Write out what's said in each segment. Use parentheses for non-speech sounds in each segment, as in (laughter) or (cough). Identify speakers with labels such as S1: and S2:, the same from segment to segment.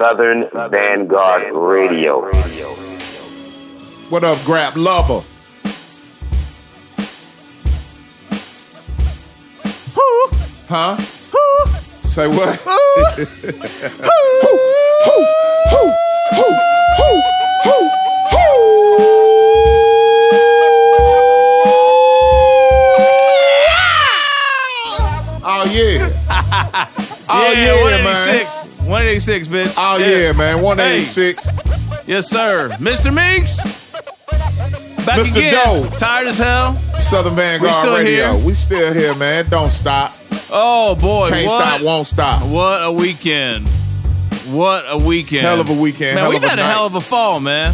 S1: Southern Vanguard Radio.
S2: What up, Grab Lover? Huh? Say what? Oh yeah. (laughs) Oh yeah, man.
S3: 186. 186, bitch.
S2: Oh yeah, man. 186.
S3: Yes, sir. Mr. Meeks. Back
S2: Mr.
S3: again.
S2: Doe.
S3: Tired as hell.
S2: Southern Vanguard
S3: still
S2: Radio.
S3: here?
S2: We still here, man. Don't stop.
S3: Oh boy,
S2: Can't
S3: what?
S2: stop, won't stop.
S3: What a weekend. What a weekend.
S2: Hell of a weekend,
S3: Man,
S2: hell
S3: we've
S2: of a
S3: had a
S2: night.
S3: hell of a fall, man.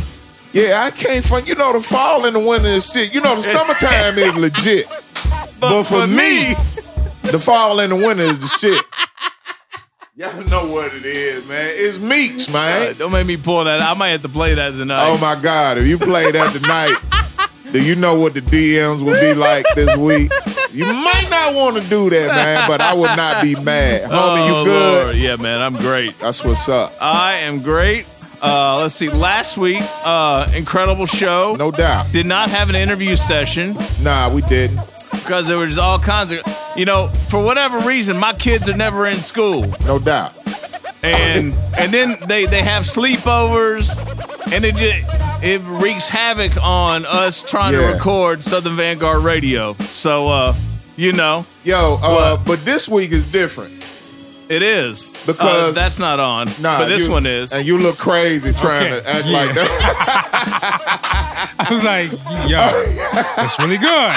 S2: Yeah, I came from you know the fall and the winter is shit. You know the (laughs) summertime is legit. But, for, me- the fall and the winter is the shit. Y'all know what it is, man. It's Meeks,
S3: Uh,
S2: man.
S3: don't make me pull that. I might have to play that tonight.
S2: Oh my God. If you play that tonight, (laughs) do you know what the DMs will be like this week? You might not want to do that, man, but I would not be mad. (laughs) Homie,
S3: Oh,
S2: you good?
S3: Lord. Yeah, man, I'm great.
S2: That's what's up.
S3: I am great. Uh, let's see. Last week, uh, incredible show.
S2: No doubt.
S3: Did not have an interview session
S2: Nah, we didn't.
S3: Because there was all kinds of, you know, for whatever reason, my kids are never in school,
S2: No doubt.
S3: and and then they they have sleepovers, and it just it wreaks havoc on us trying
S2: Yeah.
S3: to record Southern Vanguard Radio. So, uh, you know,
S2: Yo, uh,
S3: What?
S2: but this week is different.
S3: it is
S2: Because-
S3: Uh, that's not on.
S2: Nah,
S3: but this
S2: you-
S3: one is.
S2: And you look crazy trying
S4: Okay,
S2: to act
S4: yeah.
S2: like that. (laughs)
S4: I was like, yo, that's really good.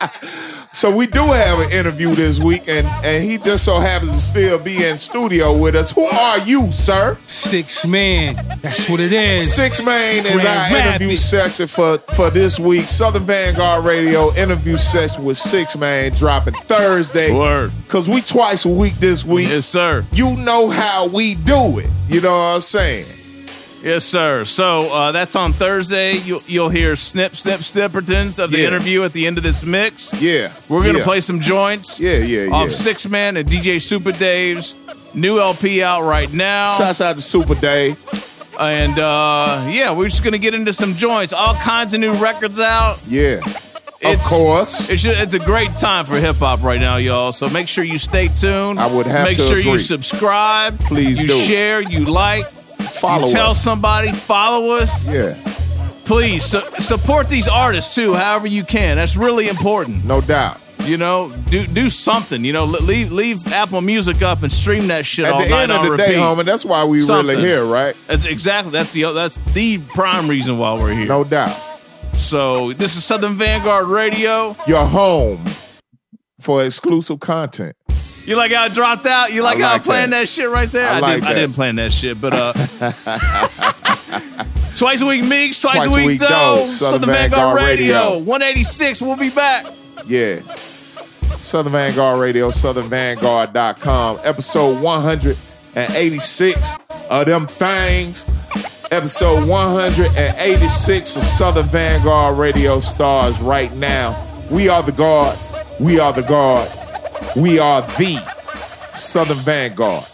S4: (laughs)
S2: so we do have an interview this week, and and he just so happens to still be in studio with us. Who are you, sir?
S4: Six man, that's what it is.
S2: Six Man is
S4: Grand
S2: our interview
S4: Rapids.
S2: session for for this week. Southern Vanguard Radio interview session with Six Man dropping Thursday.
S3: Word.
S2: Cause we twice a week this week.
S3: Yes, sir.
S2: You know how we do it. You know what I'm saying?
S3: Yes, sir. So uh, that's on Thursday. You'll, you'll hear snip, snip, snippertons of the
S2: Yeah.
S3: interview at the end of this mix.
S2: Yeah.
S3: We're gonna
S2: yeah.
S3: play some joints.
S2: Yeah, yeah,
S3: Off
S2: yeah.
S3: Six Man and DJ Super Dave's new LP out right now.
S2: Shouts out to Super Dave.
S3: And uh, yeah, we're just gonna get into some joints. All kinds of new records out.
S2: Yeah. Of
S3: It's-
S2: course.
S3: It's just, it's a great time for hip hop right now, y'all. So make sure you stay tuned.
S2: I would have
S3: make
S2: to
S3: sure you subscribe.
S2: Please
S3: you
S2: do.
S3: share. You like.
S2: Follow
S3: you tell
S2: us.
S3: somebody. Follow us.
S2: Yeah.
S3: please su- support these artists too however you can that's really important
S2: No doubt.
S3: you know do do something you know leave leave apple music up and stream that shit
S2: At
S3: all
S2: the
S3: night
S2: end of
S3: on
S2: the
S3: repeat
S2: day, homie, that's why we
S3: Something.
S2: really here, right?
S3: that's exactly that's the that's the prime reason why we're here
S2: No doubt.
S3: so this is southern vanguard radio
S2: Your home for exclusive content.
S3: You like how I dropped out you like,
S2: I
S3: how I planned
S2: that.
S3: that. shit right there
S2: I
S3: I,
S2: like
S3: didn't, I didn't plan that shit but uh (laughs) twice a week mix twice,
S2: Twice
S3: a week,
S2: Doe,
S3: doe
S2: Southern
S3: southern
S2: Vanguard
S3: vanguard radio.
S2: Radio.
S3: 186 we'll be back
S2: Yeah. Southern Vanguard Radio, southernvanguard.com. Episode 186 of them things. Episode 186 of Southern Vanguard Radio stars right now. We are the guard. We are the guard. We are the Southern Vanguard.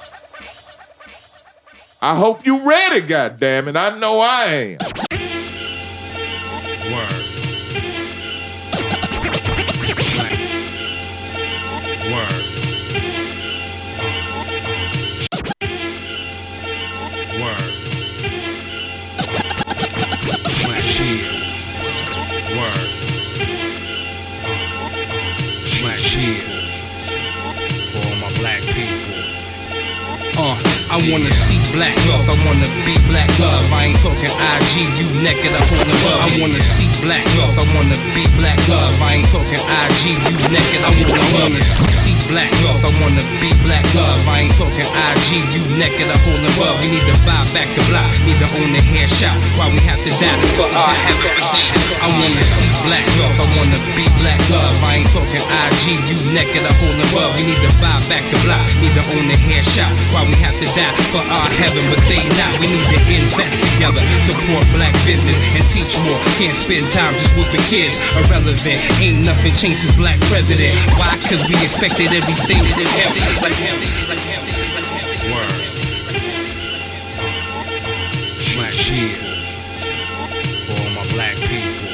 S2: I hope you ready, goddammit. I know I am.
S4: I wanna see black love. I wanna be black love. I ain't talking IG, you naked up on the love. I wanna see black love. I wanna be black love. I ain't talking IG, you naked up on the I wanna see black love. I wanna be black love. I ain't talking IG, you naked up on the love. We need to buy back the block. Need to own the hair shop. Why we have to die for our heaven? I wanna see black love. I wanna be black love. I ain't talking IG, you naked up on the love. We need to buy back the block. Need to own the hair shop. Why we have to die for our heaven, but they not. We need to invest together, support black business, and teach more. Can't spend time just whooping kids. Irrelevant, ain't nothing changed since black president. Why? Cause we expected everything to be. Like empty. Word. shit for all my black people.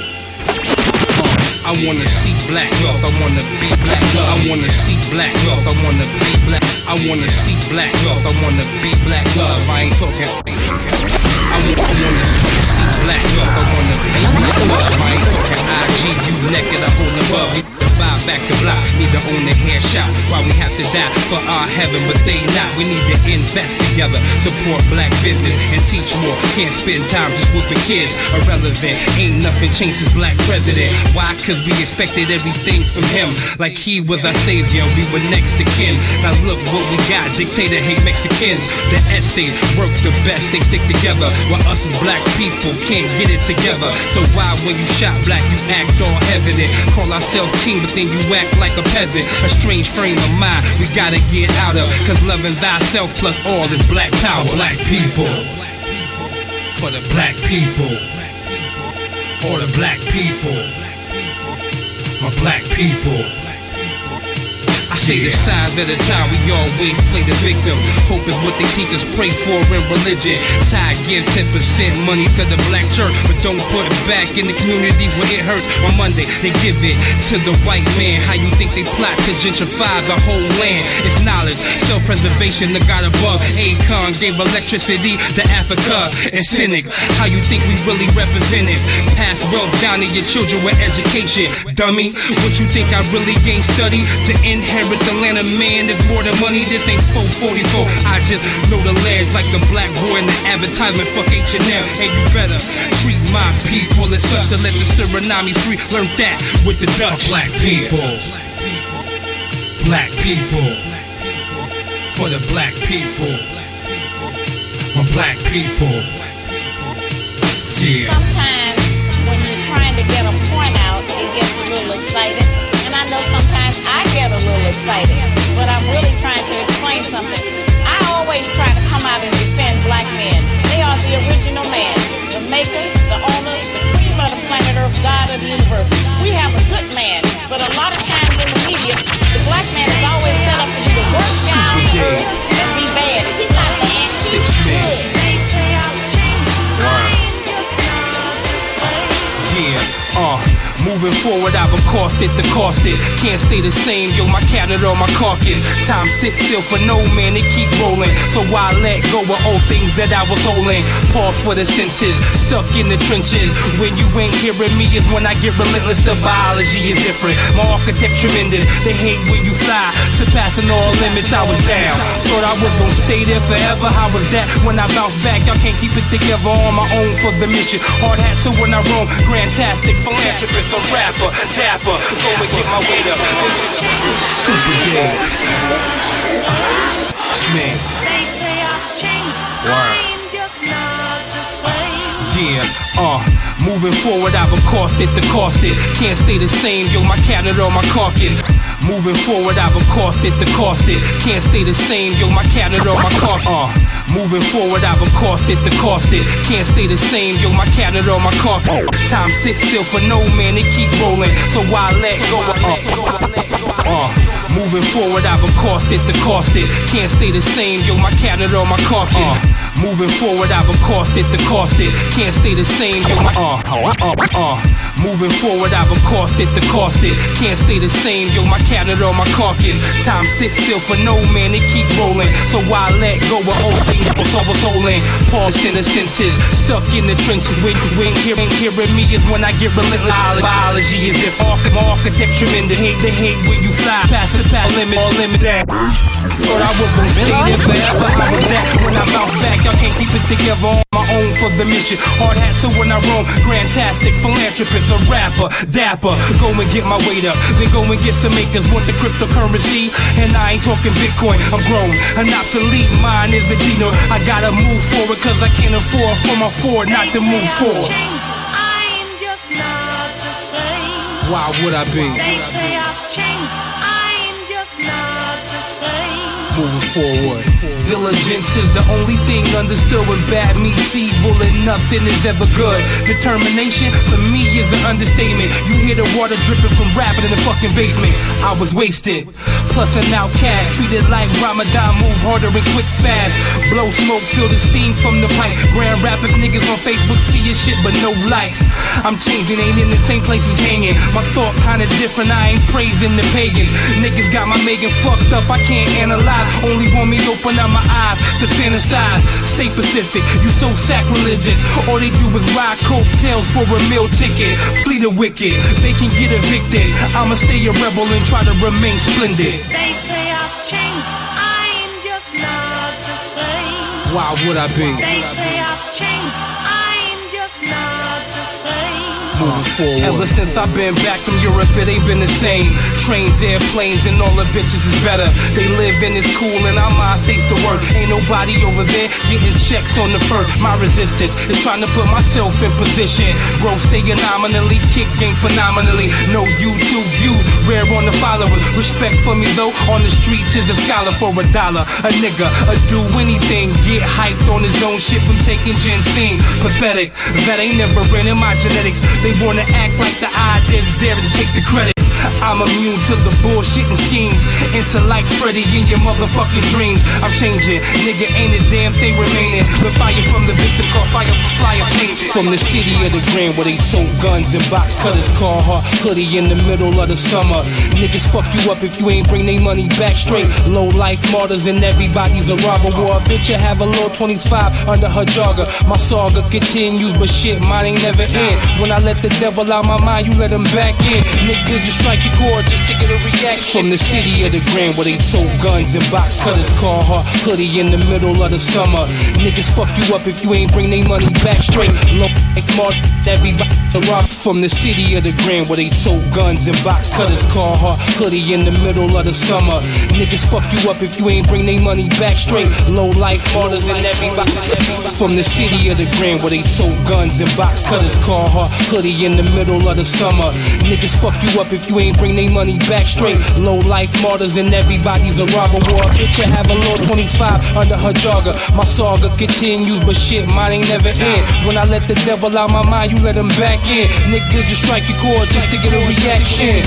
S4: I wanna see black wealth. I wanna be black. I wanna see black wealth. I wanna be black. I wanna see black wealth. I wanna be black love. I ain't talking. I wanna, I wanna see, black wealth. I wanna be black love. I ain't talking IG. You naked. I hold above. Back the block, need to own the hair shop. Why we have to die for our heaven, but they not. We need to invest together, support black business, and teach more. Can't spend time just whooping kids. Irrelevant, ain't nothing changed since black president. Why? Cause we expected everything from him, like he was our savior. We were next to kin. Now look what we got. Dictator hate Mexicans. The essay work the best, they stick together. While us as black people can't get it together. So why when you shot black, you act all hesitant? Call ourselves king, then you act like a peasant. A strange frame of mind we gotta get out of. Cause loving thyself plus all is black power. Black people. For the black people. Or the black people. My black people. Say the signs at a time, we always play the victim. Hope is what they teach us, pray for in religion. Tide give 10% money to the black church, but don't put it back in the communities where it hurts. On Monday, they give it to the white man. How you think they plot to gentrify the whole land? It's knowledge, self preservation, the God above. Akon gave electricity to Africa. And cynic, how you think we really represent it? Pass wealth down to your children with education. Dummy, what you think I really ain't study To inherit the land of man, there's more than money. This ain't 444. I just know the ledge like the black boy in the advertisement. Fuck H&M, and you better treat my people as such to let the Suriname free. Learn that with the Dutch. Black people. Black people. For the black people. My black people. Yeah.
S5: Sometimes when you're trying to get a point out, it gets a little excited. And I know sometimes I get a little excited, but I'm really trying to explain something. I always try to come out and defend black men. They are the original man, the maker, the owner, the cream of the planet Earth, God of the universe. We have a good man, but a lot of times in the media, the black man is always set up to be the worst guy on the earth and be bad. He's not bad. He's
S4: Six men.
S5: good.
S4: Yeah, uh, moving forward, I've accosted the costed. Can't stay the same, yo, my Canada on my carcass. Time stick still for no man, it keep rolling. So why let go of old things that I was holding? Pause for the senses, stuck in the trenches. When you ain't hearing me is when I get relentless. The biology is different, my architect tremendous. They hate when you fly, surpassing all limits. I was down, thought I was gonna stay there forever. How was that when I bounced back? Y'all can't keep it together on my own for the mission. Hard hat to when I roam, grantastic philanthropist, a rapper, dapper. Go and get my weight up. Super gay. Man.
S6: They say I've changed.
S4: Wow. Yeah, uh, moving forward, I've accosted the costed. Can't stay the same, yo, my Canada on my carcass. Moving forward, I've accosted the costed. Can't stay the same, yo, my Canada on my car. Uh, moving forward, I've accosted the costed. Can't stay the same, yo, my Canada on my car. Time stick still for no man, they keep rolling. So why let go? Uh, uh, moving forward, I've accosted the costed. Can't stay the same, yo, my Canada on my carcass. Uh, moving forward, I've accosted the costed. Can't stay the same, my uh, uh, uh. Moving forward, I've accosted the costed. Can't stay the same, yo, my Canada on my carcass. Time stick still for no man, it keep rolling. So why let go of old things that was holding? Pause in the senses, stuck in the trenches. When you ain't hearing, hearing me is when I get relentless. Biology is different. Arch- my architect tremendous. Hate, they hate when you fly. Pass the pass limit, all limit down. Thought I was gonna stay there forever. I was that when I bounce back? Y'all can't keep it together on my own for the mission. Hard hat to when I roam. Grantastic philanthropist, a rapper, dapper. Go and get my weight up. Then go and get some makers. Want the cryptocurrency? And I ain't talking Bitcoin. I'm grown. An obsolete mind is a dino. I gotta move forward cause I can't afford for my Ford not to move forward.
S6: I'm just not the same.
S4: Why would I be
S6: They say I've changed. I'm just not the same.
S4: moving forward? Diligence is the only thing understood when bad meets evil and nothing is ever good. Determination for me is an understatement. You hear the water dripping from rapping in the fucking basement. I was wasted. Plus an outcast, treated like Ramadan, move harder and quick fast. Blow smoke, feel the steam from the pipe. Grand rappers, niggas on Facebook see your shit, but no likes. I'm changing, ain't in the same place as hanging. My thought kinda different, I ain't praising the pagans. Niggas got my Megan fucked up, I can't analyze. Only want me to open up my eyes to fantasize. Stay Pacific, you so sacrilegious. All they do is ride coattails for a meal ticket. Flee the wicked, they can get evicted. I'ma stay a rebel and try to remain splendid.
S6: They say I've changed. I'm just not the same.
S4: Why would I be?
S6: They say I've changed. I'm just not the same.
S4: Moving forward. Ever since I've been back from Europe, it ain't been the same. Trains, airplanes, and all the bitches is better. They live in it's cool, and our mind stays to work. Ain't nobody over there getting checks on the fur. My resistance is trying to put myself in position. Bro, staying nominally, kick game phenomenally. No YouTube views, rare on the followers. Respect for me though, on the streets is a scholar for a dollar. A nigga, a do anything, get hyped on his own shit from taking ginseng. Pathetic, that ain't never been in my genetics. They wanna act like the idea is there to take the credit. I'm immune to the bullshit and schemes. Into like Freddy in your motherfucking dreams. I'm changing, nigga, ain't a damn thing remaining. The fire from the victim call fire. From the city of the grand where they tote guns and box cutters, call her hoodie in the middle of the summer. Niggas fuck you up if you ain't bring they money back straight. Low life martyrs and everybody's a robber. War a bitch, I have a low 25 under her jogger. My saga continues, but shit, mine ain't never end. When I let the devil out my mind, you let him back in. Nigga, just strike your chord just to get a reaction. From the city of the grand where they tote guns and box cutters, call her hoodie in the middle of the summer. Niggas fuck you up if you ain't bring they money back straight. Low everybody a rock. From the city of the grand where they tote guns and box cutters, call her hoodie in the middle of the summer. Niggas fuck you up if you ain't bring they money back straight. Low life martyrs and everybody. From the city of the grand where they tote guns and box cutters, call her hoodie in the middle of the summer. Niggas fuck you up if you ain't bring they money back straight. Low life martyrs and everybody's a robber. War bitch, I have a low 25 under her jogger. My saga continues, but shit, mine ain't never end. When I let the devil out my mind, you let him back in. Nigga, just strike your chord just to get a reaction.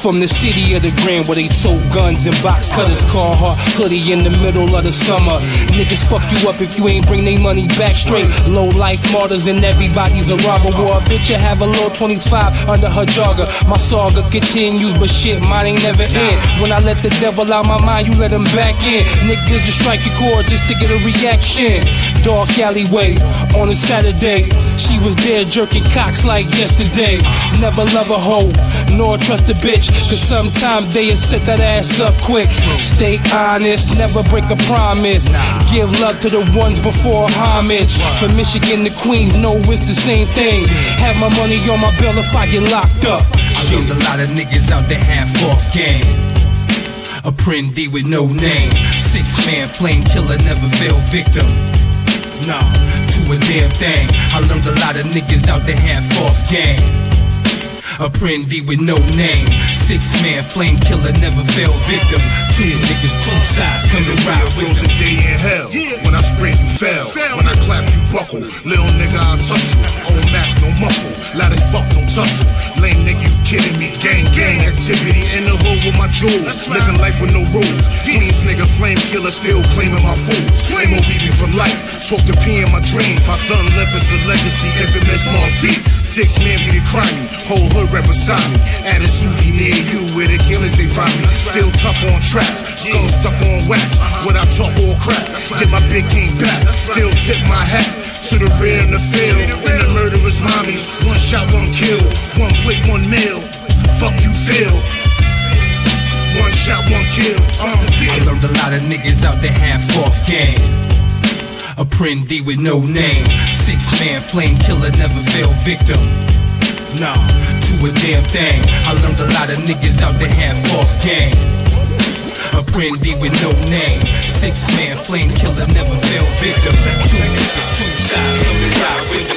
S4: From the city of the grand where they tote guns and box cutters, call her hoodie in the middle of the summer. Niggas fuck you up if you ain't bring they money back straight. Low life martyrs and everybody's a robber. War bitch, I have a low 25 under her jogger. My saga continues, but shit, mine ain't never end. When I let the devil out my mind, you let him back in. Nigga, just strike your chord just to get a reaction. Dark alleyway on a Saturday. She was there jerking cocks like yesterday. Never love a hoe, nor trust a bitch. Cause sometimes they set that ass up quick. Stay honest, never break a promise. Give love to the ones before homage. From Michigan to Queens, no, it's the same thing. Have my money on my bill if I get locked up.
S7: I learned a lot of niggas out there half off game. A Prendy with no name. Six man flame killer, never fell victim. Nah, to a damn thing. I learned a lot of niggas out there half off game. A Prendy with no name. Six man flame killer, never fell victim. Two niggas, two sides, come to ride with them.
S8: day in hell. When I sprint, you fell. When I clap, you buckle. Little nigga, I touch you. Old Mac, no muffle. Lot of fuck, no tussle. Lame nigga, you kidding me? Gang, gang activity in the hood with my jewels. Living life with no rules. Queens nigga, flame killer, still claiming my fools. No beefing for life. Talk to P in my dream. My thun left is a legacy. Infamous Mobb Deep. Six men be the crime me. Whole hood beside me. At a Sufi near you where the killers they find me. Still tough on traps. Skull stuck on wax. When I talk all crap. Get my big king back. Still tip my hat. To the rear in the field, and the murderous mommies. One shot, one kill, one plate, one meal. Fuck you feel. One shot, one kill. Uh,
S7: I learned a lot of niggas out there half off game. A Prendy with no name. Six man flame killer, never fell victim. Nah, to a damn thing. I learned a lot of niggas out there half false game. A Prendy with no name. Six man flame killer, never fell victim. Two niggas, two sides, come and ride with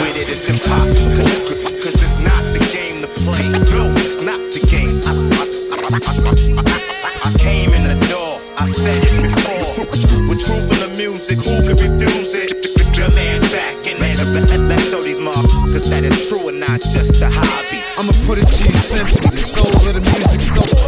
S9: with it, it's impossible. Cause it's not the game to play. No, it's not the game. I, I, I, came in the door. I said it before. With truth music, who could refuse it? Your man's back and let's, let's show these motherfuckers that it's true and not just a hobby.
S10: I'ma put it to you simply. The soul of the music so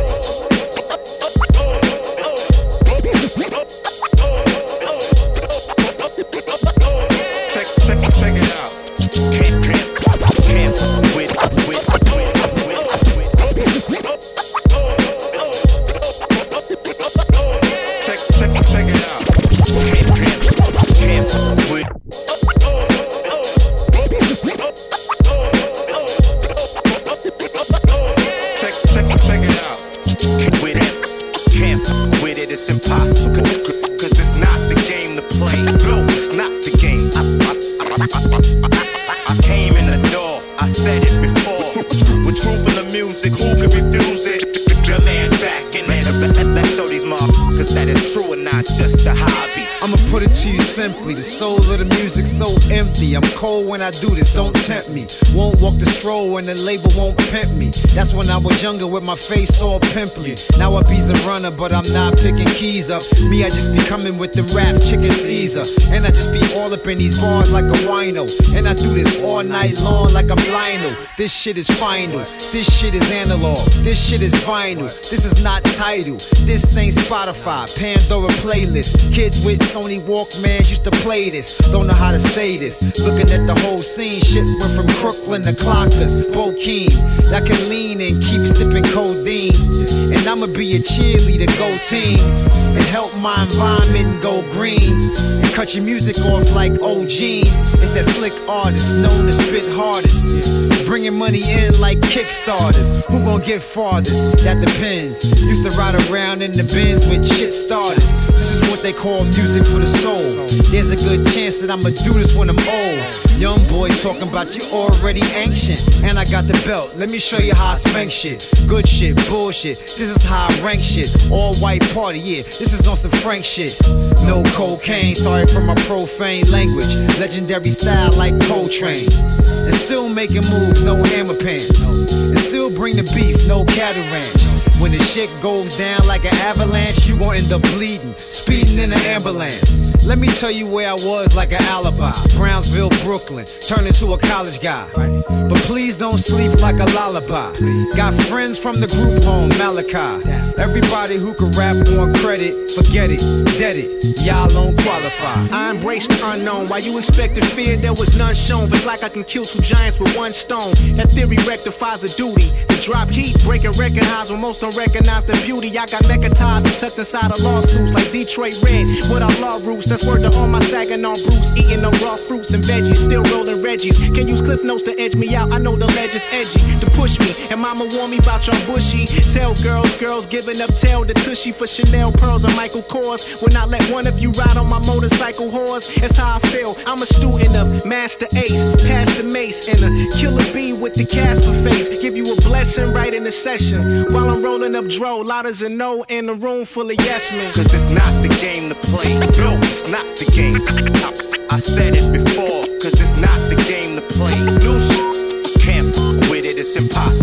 S10: pimp me. That's when I was younger with my face all pimply. Now I be's a runner, but I'm not picking keys up. Me, I just be coming with the rap chicken Caesar. And I just be all up in these bars like a wino. And I do this all night long like I'm Lionel. This shit is final. This shit is analog. This shit is vinyl. This is not title. This ain't Spotify, Pandora playlist. Kids with Sony Walkmans used to play this. Don't know how to say this. Looking at the whole scene, shit went from Crooklyn to Clockers, Bokeem. That can lean and keep sipping codeine. And I'ma be a cheerleader, go team. And help my environment go green. And cut your music off like jeans. It's that slick artist known to spit hardest. Bringing money in like Kickstarters. Who gon' get farthest? That depends. Used to ride around in the bins with shit starters. This is what they call music for the soul. There's a good chance that I'ma do this when I'm old. Young boys talking about you already ancient. And I got the belt. Let me show you how I spank shit. Good shit, bullshit. This is how I rank shit. All white party, yeah. This is on some Frank shit. No cocaine, sorry for my profane language. Legendary style like Coltrane. And still making moves, no hammer pants. And still bring the beef, no cattle ranch. When the shit goes down like an avalanche, you gon' end up bleeding, speeding in an ambulance. Let me tell you where I was like an alibi. Brownsville, Brooklyn, turned into a college guy. But please don't sleep like a lullaby. Got friends from the group home, Malachi. Everybody who can rap on credit, forget it, dead it. Y'all don't qualify.
S11: I embrace the unknown. While you expected fear, there was none shown. It's like I can kill two giants with one stone. That theory rectifies a duty. To drop heat, break and recognize when most don't recognize the beauty. I got mechatized and tucked inside of lawsuits like Detroit Red. With our law roots, that's word to all my sagging on Bruce. Eating no raw fruits and veggies, still rolling Reggies. Can use cliff notes to edge me out. I know the ledge is edgy to push me. And mama warn me about your bushy. Tell girls, girls giving up tail to tushy for Chanel pearls and Michael Kors. Will not let one of you ride on my motorcycle horse. That's how I feel. I'm a student of Masta Ace, past the mace, and a killer bee with the Casper face. Give you a blessing right in the session. While I'm rolling up dro, louders and no in a room full of yes men.
S9: Cause it's not the game to play. No, it's not the game. I, said it before. Cause it's not the game to play. No shit. Can't with it, it's impossible.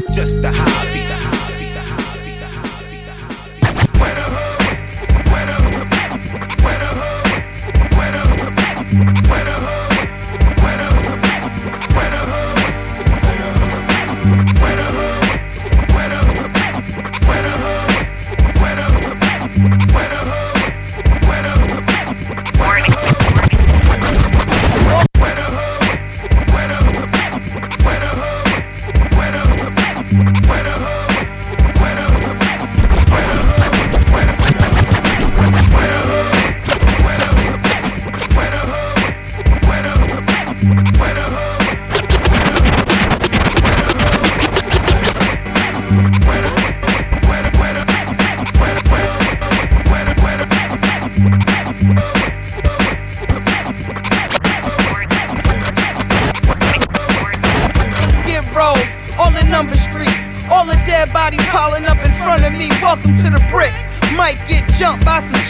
S9: Not just a hobby. Hobby,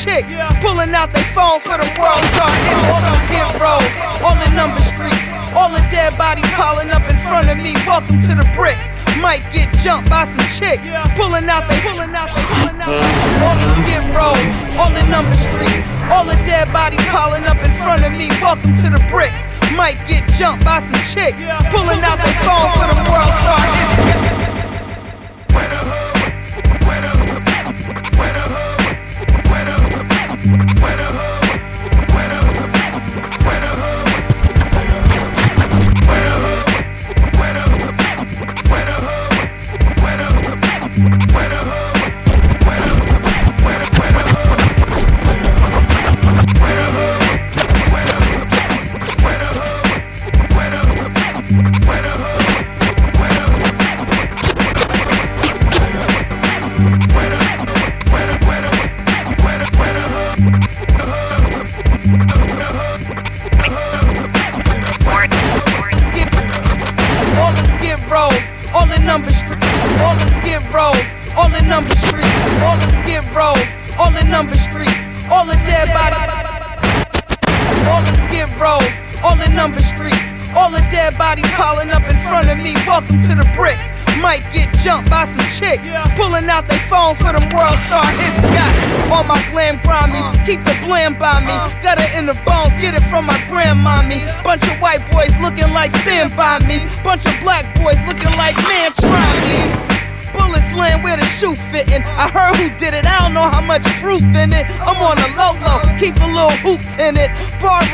S12: chicks. Pulling out their phones for the world star. All rows, all the number streets. All the dead bodies piling up in front of me. Welcome to the bricks. Might get jumped by some chicks. Pulling out they pulling out they pulling out they all the skid rows, all the number streets. All the dead bodies piling up in front of me. Welcome to the bricks. Might get jumped by some chicks. Pulling out their phones for the world star hits.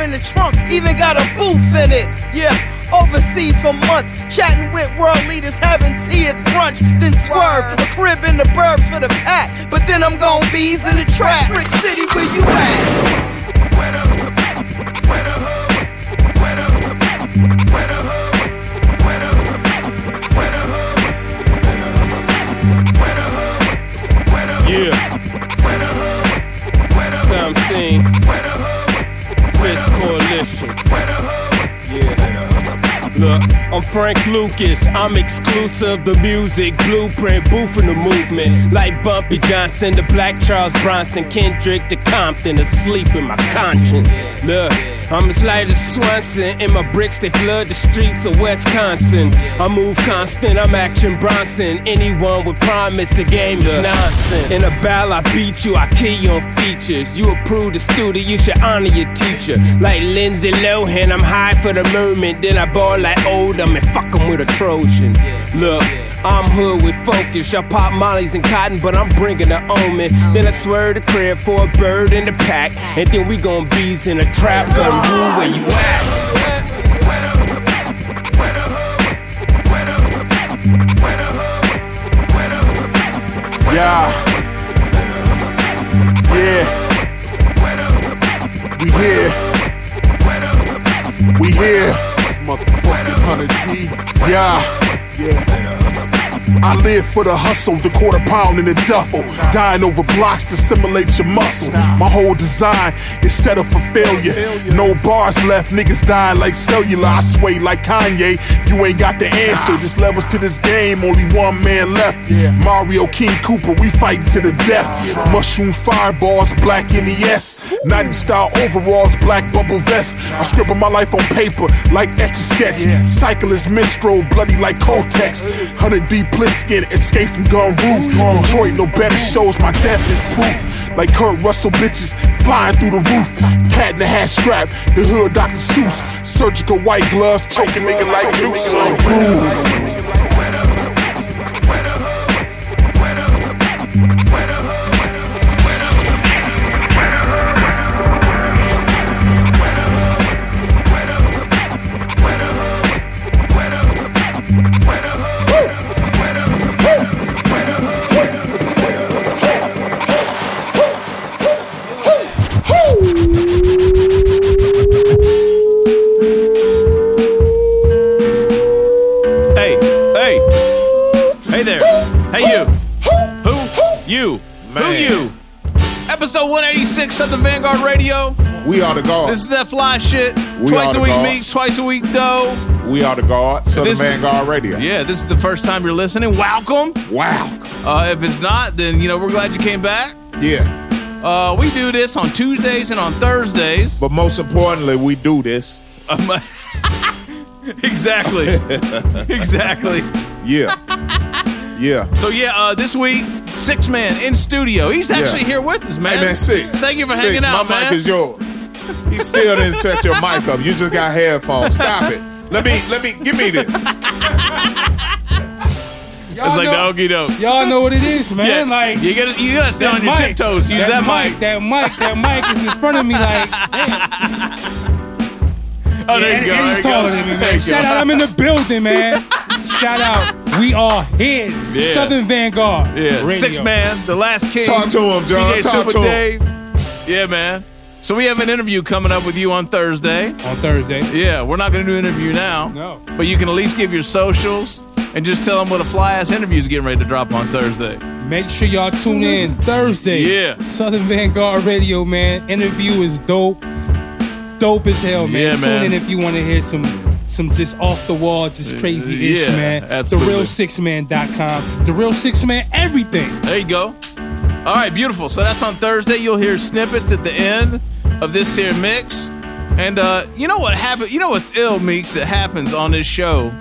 S12: In the trunk, even got a booth in it. Yeah. Overseas for months, chatting with world leaders, having tea at brunch, then swerve a crib in the burb for the pack. But then I'm gon' bees in the trap. Brick City, where you
S13: Frank Lucas. I'm exclusive. The music blueprint, booth in the movement. Like Bumpy Johnson, the Black Charles Bronson, Kendrick to Compton, asleep in my conscience. Look, I'm as light as Swanson. In my bricks, they flood the streets of Wisconsin. I move constant, I'm Action Bronson. Anyone would promise the game is nonsense. In a battle, I beat you, I kill you on features. You approve the student, you should honor your teacher. Like Lindsay Lohan, I'm high for the moment. Then I ball like Odom and fuck fuck 'em with a Trojan. Look, I'm hood with focus. I pop mollies and cotton, but I'm bringing the omen. Then I swear the crib for a bird in the pack. And then we gon' bees in a trap gun rule where you at.
S14: Yeah. Yeah. We here. We here. This motherfucking 100D. Yeah. Yeah. I live for the hustle, the quarter pound in the duffel. Dying over blocks to simulate your muscle. My whole design is set up for failure. No bars left, niggas dying like cellular. I sway like Kanye. You ain't got the answer. This levels to this game, only one man left. Mario King Koopa, we fighting to the death. Mushroom fireballs, black NES. 90 style overalls, black bubble vest. I scribble my life on paper like etch a sketch. Cyclist minstrel, bloody like Cortex. 100 D Plissken, escape from gun roof. Detroit, no better shows my death is proof. Like Kurt Russell bitches flying through the roof. Cat in the hat strap, the hood Dr. Seuss. Surgical white gloves, choking nigga like noose.
S3: 186 of the Vanguard Radio.
S2: We are the guard.
S3: This is that fly shit.
S2: We
S3: twice a week
S2: guard.
S3: meets, twice a week dough.
S2: We are the guard. Southern
S3: This-
S2: Vanguard Radio.
S3: Yeah, this is the first time you're listening. Welcome.
S2: Wow.
S3: Uh, if it's not, then you know we're glad you came back.
S2: Yeah.
S3: Uh, we do this on Tuesdays and on Thursdays.
S2: But most importantly, we do this.
S3: Um, (laughs) exactly. (laughs) exactly.
S2: Yeah. Yeah.
S3: So yeah, uh, this week, six man in studio. He's actually
S2: Yeah.
S3: here with us, man.
S2: Hey man, six.
S3: Thank you for
S2: Six.
S3: hanging out,
S2: My
S3: man.
S2: mic is yours. He still didn't set your mic up. You just got headphones. Stop it. Let me let me give me this.
S3: It's like the okey doke.
S15: Y'all know what it is, man.
S3: Yeah,
S15: like
S3: you gotta- you gotta stay on your
S15: mic,
S3: tiptoes. Use that mic.
S15: That mic. That mic is in front of me. Like, (laughs)
S3: Oh, there
S15: and,
S3: you go.
S15: and
S3: there
S15: he's
S3: you go.
S15: taller than me, man. Shout out, I'm in the building, man. (laughs) Shout out, we are here.
S3: Yeah.
S15: Southern Vanguard.
S3: Yeah,
S15: Radio.
S3: six man, the last king.
S2: Talk to him, John.
S3: DJ
S2: Talk
S3: Super
S2: to him.
S3: Dave. Yeah, man. So we have an interview coming up with you on Thursday.
S15: On Thursday.
S3: Yeah, we're not going to do an interview now.
S15: No.
S3: But you can at least give your socials and just tell them what a fly ass interview is getting ready to drop on Thursday.
S15: Make sure y'all tune in Thursday.
S3: Yeah.
S15: Southern Vanguard Radio, man. Interview is dope. It's dope as hell, man.
S3: Yeah,
S15: tune
S3: man.
S15: in if you want to hear some some just off the wall, just crazy ish,
S3: yeah,
S15: man.
S3: absolutely.
S15: TheReal6Man.com. The Real Six Man, everything.
S3: There you go. All right, beautiful. So that's on Thursday. You'll hear snippets at the end of this here mix. And uh, you know what happened? You know what's ill, Meeks, that happens on this show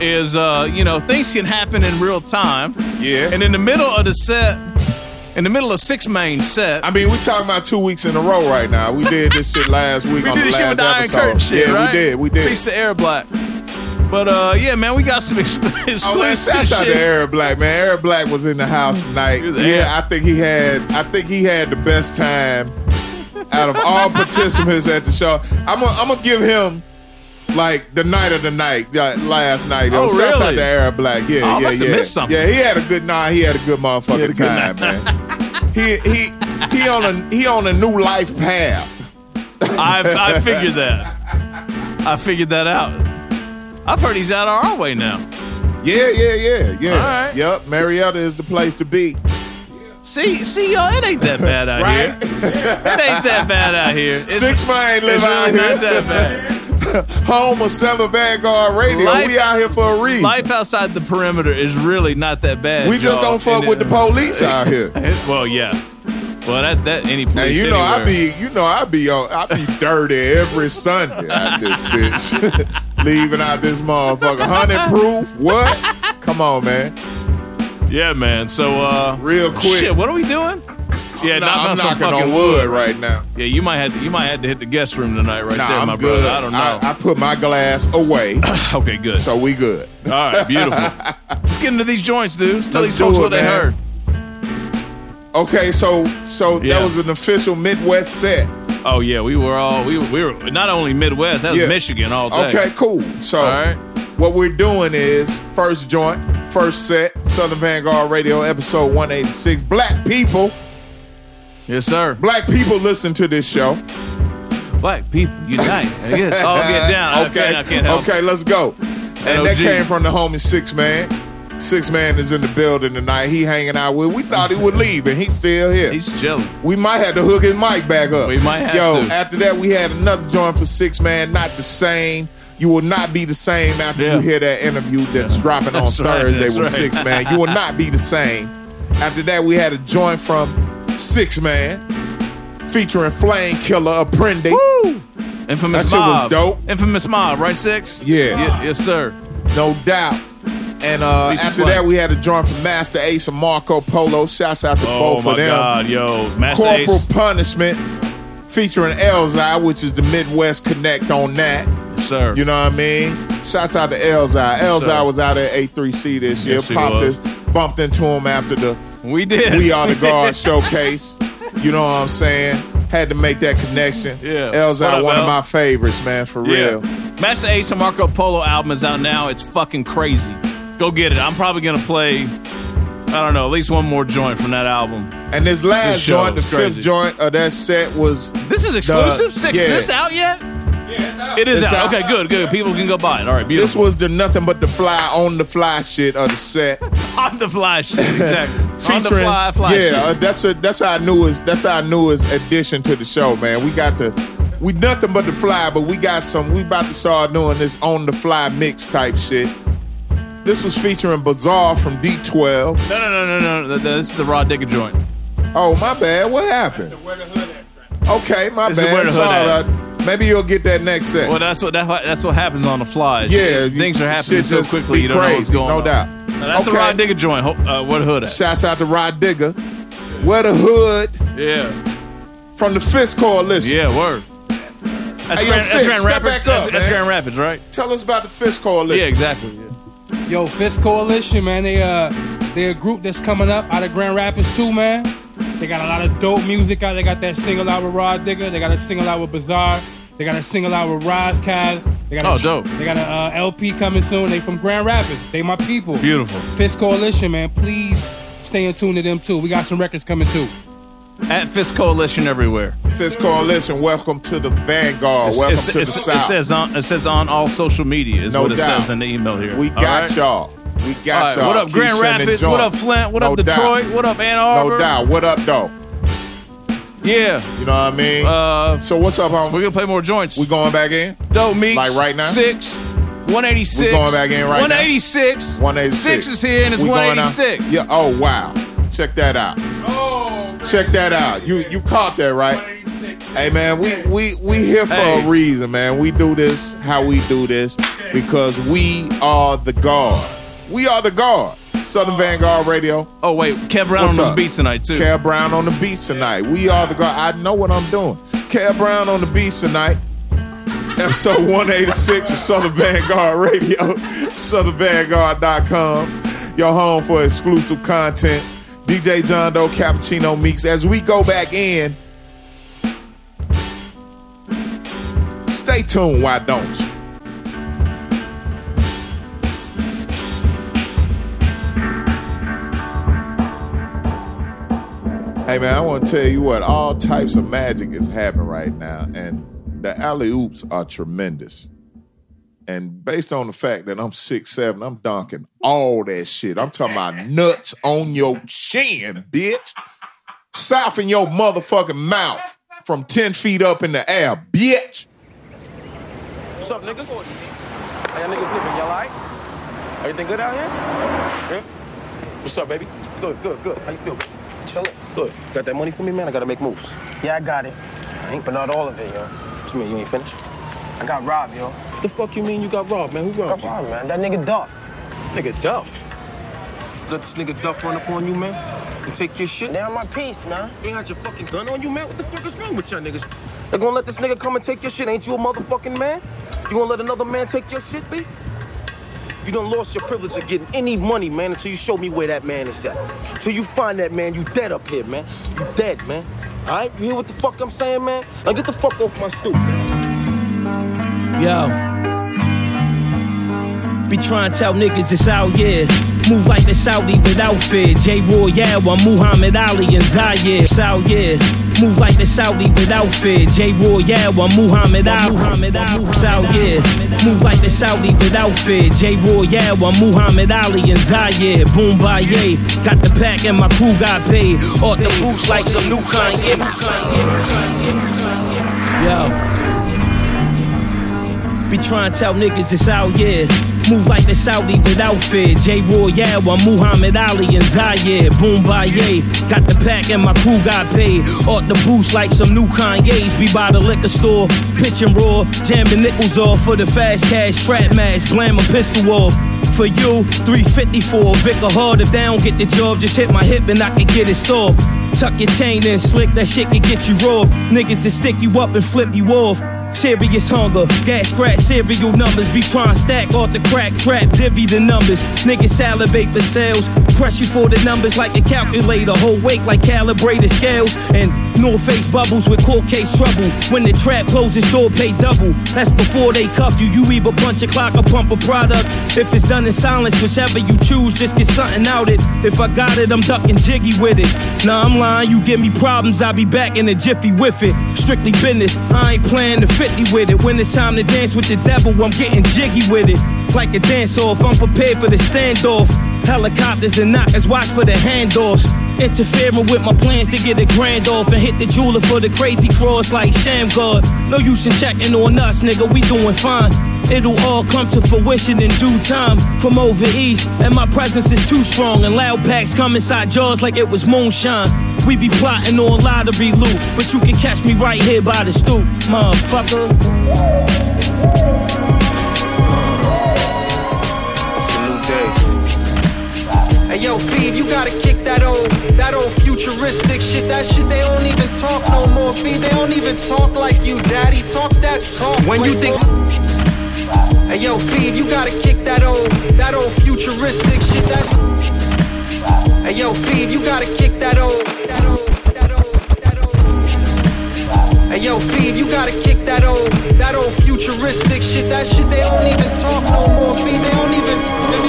S3: is uh, you know things can happen in real time.
S2: Yeah.
S3: And in the middle of the set, in the middle of six main set,
S2: I mean, we talking about two weeks in a row right now. We did this shit last week
S3: we
S2: on
S3: did
S2: the
S3: this shit
S2: last
S3: with the Iron
S2: episode.
S3: Curtain shit,
S2: yeah,
S3: right?
S2: we did. We did.
S3: Peace to Air Black. But uh, yeah, man, we got some ex- (laughs) exclusive
S2: Oh man, shouts out
S3: shit.
S2: to Eric Black, man. Eric Black was in the house tonight. Yeah. I think he had I think he had the best time out of all participants at the show. I'm gonna give him like the night of the night last night.
S3: Oh, really?
S2: to Eric Black. Yeah,
S3: Oh,
S2: yeah, yeah. Yeah, he had a good night. He had a good motherfucking
S3: He a good
S2: time,
S3: night.
S2: man. he he he on a he on a new life path.
S3: I I (laughs) figured that. I figured that out. I've heard he's out our way now.
S2: Yeah, yeah, yeah, yeah.
S3: All right.
S2: Yep, Marietta is the place to be.
S3: See, see, y'all, it ain't that bad out (laughs)
S2: Right?
S3: here. It ain't that bad out here. (laughs) It's,
S2: Six man live out
S3: really
S2: here.
S3: not that bad. (laughs)
S2: Home of Southern Vanguard Radio.
S3: Life-
S2: we out here for a reason.
S3: Life outside the perimeter is really not that bad.
S2: we just
S3: y'all.
S2: don't fuck
S3: And
S2: with the police out here. (laughs)
S3: Well, yeah. Well, that that any police
S2: And you know I be, you know I be on, I be dirty every Sunday out this bitch, (laughs) leaving out this motherfucker. Hundred proof? What? Come on, man.
S3: Yeah, man. So, uh,
S2: Real quick.
S3: Shit, what are we doing? Yeah,
S2: Nah,
S3: knock
S2: I'm
S3: on some
S2: knocking
S3: fucking
S2: on wood right now.
S3: Yeah, you might have to, you might have to hit the guest room tonight, right
S2: Nah,
S3: there,
S2: I'm
S3: my
S2: good.
S3: brother. I don't know.
S2: I, put my glass away, (coughs)
S3: okay, good.
S2: so we good.
S3: All right, (laughs) beautiful. Let's get into these joints, dude. Tell
S2: Let's
S3: these folks
S2: do it,
S3: what they
S2: man.
S3: heard.
S2: Okay, so so
S3: Yeah.
S2: that was an official Midwest set.
S3: Oh yeah, we were all we were, we were not only Midwest, that was
S2: Yeah.
S3: Michigan all day.
S2: Okay, cool. So
S3: All right.
S2: what we're doing is first joint, first set, Southern Vanguard Radio, episode 186. Black people,
S3: Yes, sir.
S2: black people listen to this show.
S3: Black people unite. I guess. Oh, get down. I
S2: okay,
S3: can't, I can't
S2: okay, let's go. And that came from the homie Six Man. Six Man is in the building tonight. He hanging out with. We thought he would leave, and he's still here.
S3: He's chilling.
S2: We might have to hook his mic back up.
S3: We might have
S2: Yo,
S3: to.
S2: after that, we had another joint for Six Man. Not the same. You will not be the same after
S3: Yeah.
S2: you hear that interview that's dropping on
S3: That's right,
S2: Thursday with
S3: right.
S2: Six Man. You will not be the same. After that, we had a joint from Six Man featuring Flame Killer Apprendi.
S3: Infamous
S2: That shit was dope.
S3: Infamous mob, right? Six.
S2: Yeah.
S3: Ye- yes, sir.
S2: No doubt. And uh, after that, we had a joint from Masta Ace and Marco Polo. Shouts out to
S3: Oh
S2: both of them.
S3: Oh, my God, yo, Master
S2: Corporal
S3: Ace.
S2: Punishment featuring Elzhi, which is the Midwest Connect on that.
S3: Yes, sir.
S2: You know what I mean? Shouts out to Elzhi. Elzhi
S3: sir.
S2: was out at A3C this year.
S3: Yes, he
S2: Popped
S3: was.
S2: Bumped into him after the
S3: we did.
S2: We Are the Guard showcase. You know what I'm saying? Had to make that connection.
S3: Yeah.
S2: Elzhi,
S3: up,
S2: one
S3: El?
S2: of my favorites, man, for real.
S3: Masta Ace and Marco Polo album is out now. It's fucking crazy. Go get it. I'm probably gonna play. I don't know, at least one more joint from that album.
S2: And this last
S3: This
S2: joint, the
S3: is
S2: fifth joint of that set was
S3: This is exclusive.
S2: The-
S3: Six.
S2: yeah.
S3: Is this out yet? It is
S2: It's
S3: out.
S2: out.
S3: Okay, good, good. People can go buy it. All right, beautiful.
S2: This
S3: beautiful.
S2: was the nothing but the fly on the fly shit of the set. (laughs)
S3: on the fly shit. Exactly. (laughs) on the fly, fly
S2: yeah,
S3: shit.
S2: uh, that's a, that's our newest that's our newest addition to the show, man. We got the we nothing but the fly, but we got some. We about to start doing this on the fly mix type shit. This was featuring Bizarre from D12.
S3: No, no, no, no, no. no. This is the raw digger joint.
S2: Oh, my bad. What happened? Okay, my
S3: It's the where
S2: bad.
S3: the hood
S2: Sorry.
S3: at.
S2: Maybe you'll get that next set.
S3: Well, that's what that, that's what happens on the fly.
S2: Yeah, you-
S3: things are happening so quickly you don't know what's
S2: crazy,
S3: going
S2: no
S3: on.
S2: doubt.
S3: Now, that's
S2: Okay.
S3: a Rod Digger joint. Ho- Uh, where the hood at?
S2: Shouts out to Rod Digger. Where the hood
S3: Yeah,
S2: from the Fist Coalition.
S3: yeah, word. That's,
S2: Hey,
S3: Grand,
S2: Six,
S3: that's Grand
S2: step
S3: Rapids.
S2: back
S3: that's,
S2: up,
S3: that's
S2: man.
S3: Grand Rapids, right?
S2: Tell us about the Fist Coalition.
S3: Yeah, exactly. Yeah.
S15: Yo, Fist Coalition, man. They uh, they're a group that's coming up out of Grand Rapids too, man. They got a lot of dope music out. They got that single out with Rod Digger. They got a single out with Bizarre. They got a single out with Rozcad. They got a,
S3: Oh, dope.
S15: They got a uh, LP coming soon. They from Grand Rapids. They my people.
S3: Beautiful.
S15: Fist Coalition, man. Please stay in tune to them too. We got some records coming too.
S3: At Fist Coalition everywhere.
S2: Fist Coalition, welcome to the Vanguard. welcome
S3: It's-
S2: to the South.
S3: It says on it says on all social media is
S2: No
S3: what it says in the email here.
S2: we
S3: All
S2: got
S3: right?
S2: y'all. We got
S3: All right,
S2: y'all.
S3: What up,
S2: Keep
S3: Grand
S2: sending
S3: Rapids? What up. Flint? What
S2: No
S3: up,
S2: doubt.
S3: Detroit? What up, Ann Arbor?
S2: No doubt. What up, though?
S3: Yeah.
S2: You know what I mean?
S3: Uh,
S2: so what's up, homie?
S3: We're gonna play more joints.
S2: We going back in?
S3: Dope Meeks.
S2: Like right now?
S3: Six. 186.
S2: We going back in right now?
S3: 186.
S2: 186.
S3: Six is here and it's
S2: We going
S3: 186.
S2: Yeah. Oh wow. Check that out.
S15: Oh.
S2: Check that out. You you caught that right? Hey man, we we we here for
S3: Hey.
S2: a reason, man. We do this how we do this because we are the guard. We are the guard. Southern Vanguard Radio.
S3: Oh wait, Kev Brown
S2: What's
S3: on
S2: up?
S3: beats tonight too.
S2: Kev Brown on the beats tonight. We are the guard. I know what I'm doing. Kev Brown on the beats tonight. Episode (laughs) 186 of Southern Vanguard Radio. (laughs) SouthernVanguard.com. Your home for exclusive content. DJ John Doe, Cappuccino Meeks. As we go back in, stay tuned, why don't you? Hey man, I want to tell you what, all types of magic is happening right now, and the alley oops are tremendous. And based on the fact that I'm six seven, I'm dunking all that shit. I'm talking about nuts on your chin, bitch. South in your motherfucking mouth from 10 feet up in the air, bitch.
S16: What's up, niggas? How y'all niggas living? Y'all alright? Everything good out here? Yeah? What's up, baby? Good, good, good. How you feel? Chillin'. Good. Got that money for me, man? I gotta make moves.
S17: Yeah, I got it. I ain't, but not all of it, yo.
S16: What you mean, you ain't finished?
S17: I got robbed, yo.
S16: What the fuck you mean you got robbed, man? Who robbed
S17: Got robbed, man. That nigga Duff.
S16: Nigga Duff. Let this nigga Duff run up on you, man? And take your shit?
S17: On my piece, man.
S16: You ain't got your fucking gun on you, man? What the fuck is wrong with y'all niggas? They gonna let this nigga come and take your shit? Ain't you a motherfucking man? You gonna let another man take your shit, B? You done lost your privilege of getting any money, man, until you show me where that man is at. Till you find that man, you dead up here, man. You dead, man. All right? You hear what the fuck I'm saying, man? Now get the fuck off my stoop.
S18: Yo. Be trying to tell niggas it's out, yeah. Move like the Saudi without fear. J. Royale, I'm Muhammad Ali and Zaire. It's out, yeah. Move like the Saudi without fear. J. Royale, I'm Muhammad Ali. Muhammad Ali. It's out, yeah. Move like the Saudi without fear. J. Royale, I'm Muhammad Ali and Zaire. Boom, Baye. Got the pack and my crew got paid. Off the boots like some new Kanye. Yo. Be trying to tell niggas it's out, yeah. Move like the Saudi without fear. J. Royale, I'm Muhammad Ali and Zaire. Boom, Baye. Got the pack and my crew got paid. Off the boost like some new Kanye's. Be by the liquor store, pitch and raw. Jamming nickels off for the fast cash trap mask. Blam a pistol off. For you, 354. Vicar hard if they don't get the job. Just hit my hip and I can get it soft. Tuck your chain in, slick, that shit can get you robbed. Niggas that stick you up and flip you off. Serious hunger, gas scratch serial numbers. Be trying to stack off the crack trap, divvy the numbers. Niggas salivate for sales, press you for the numbers like a calculator. Whole weight like calibrated scales. And North Face bubbles with court case trouble. When the trap closes, door pay double. That's before they cuff you. You either punch a clock or pump a product. If it's done in silence, whichever you choose, just get something out it. If I got it, I'm ducking jiggy with it. Nah, I'm lying, you give me problems, I'll be back in a jiffy with it. Strictly business, I ain't playing the 50 with it. When it's time to dance with the devil, I'm getting jiggy with it. Like a dance off, I'm prepared for the standoff. Helicopters and knockers, watch for the handoffs. Interfering with my plans to get a grand off and hit the jeweler for the crazy cross like Shammgod. No use in checking on us, nigga, we doing fine. It'll all come to fruition in due time. From over east, and my presence is too strong. And loud packs come inside jars like it was moonshine. We be plotting on lottery loot, but you can catch me right here by the stoop, motherfucker.
S12: Hey yo, Phoebe, you gotta kick that old, that old futuristic shit. That shit they don't even talk no more, Phoebe. They don't even talk like you, daddy. Talk that talk. When you think. Hey yo, Phoebe, you gotta kick that old, that old futuristic shit. That. Hey yo, Phoebe, you gotta kick that old, Hey yo, Phoebe, you gotta kick that old, that old futuristic shit. That shit they don't even talk no more, Phoebe. They don't even. They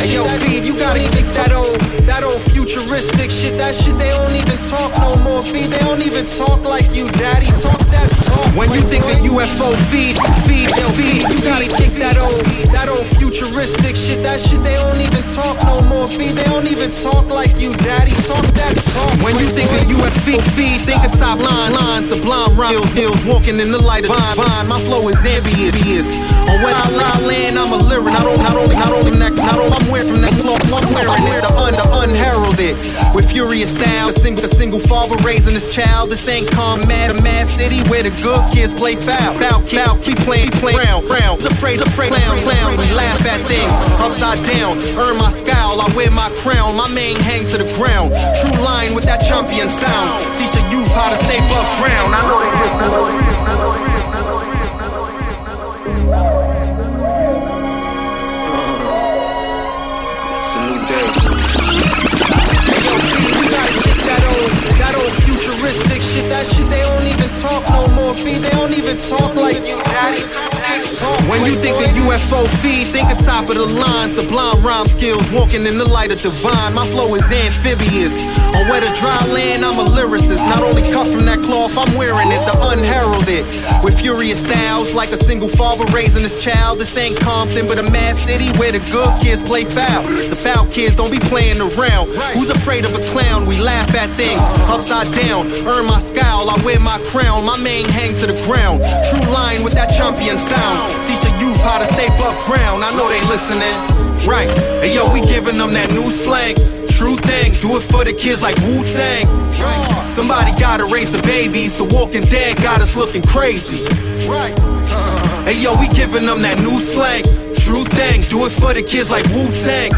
S12: Hey yo, Phoebe, you gotta kick that old, that old futuristic shit. That shit they don't even talk no more, Phoebe. They don't even talk like you, daddy. Talk that talk. When you think the UFO Feed, feed, yo, feed, you gotta kick that old, that old futuristic shit. That shit they don't even talk no more, Feed, They don't even talk like you, daddy. Talk that talk. When you think of UFO Feed, think of top line, line, sublime rhymes, hills, walking in the light of vine, vine. My flow is ambient. On where I lie land, I'm a lyric. Not only, not only, not only that, not only I'm wearing from that I'm wearing it. The un, the unheralded. With furious style, a single, a single father raising his child. This ain't calm, mad, a mad city where the good kids play foul. Foul, foul, keep playing, keep playing round, round. Afraid, afraid, clown, clown. We laugh at things upside down. Earn my scowl, I wear my crown. My mane hang to the ground. True line with that champion sound. Teach the youth how to stay above ground. I know listen, I know I know that shit they don't even talk no more, feed. They don't even talk like you, daddy. When you think of UFO Feed, think of top of the line. Sublime rhyme skills, walking in the light of divine. My flow is amphibious. On wet the dry land, I'm a lyricist. Not only cut from that cloth, I'm wearing it, the unheralded. With furious styles, like a single father raising his child. This ain't Compton, but a mad city where the good kids play foul. The foul kids don't be playing around. Who's afraid of a clown? We laugh at things upside down. Earn my scowl, I wear my crown. My mane hang to the ground. True line with that champion sound. Teach the youth how to stay above ground. I know they listening. Right. Hey yo, we giving them that new slang. True thing, do it for the kids like Wu Tang. Somebody gotta raise the babies. The Walking Dead got us looking crazy. Right. Hey yo, we giving them that new slang. True thing, do it for the kids like Wu Tang.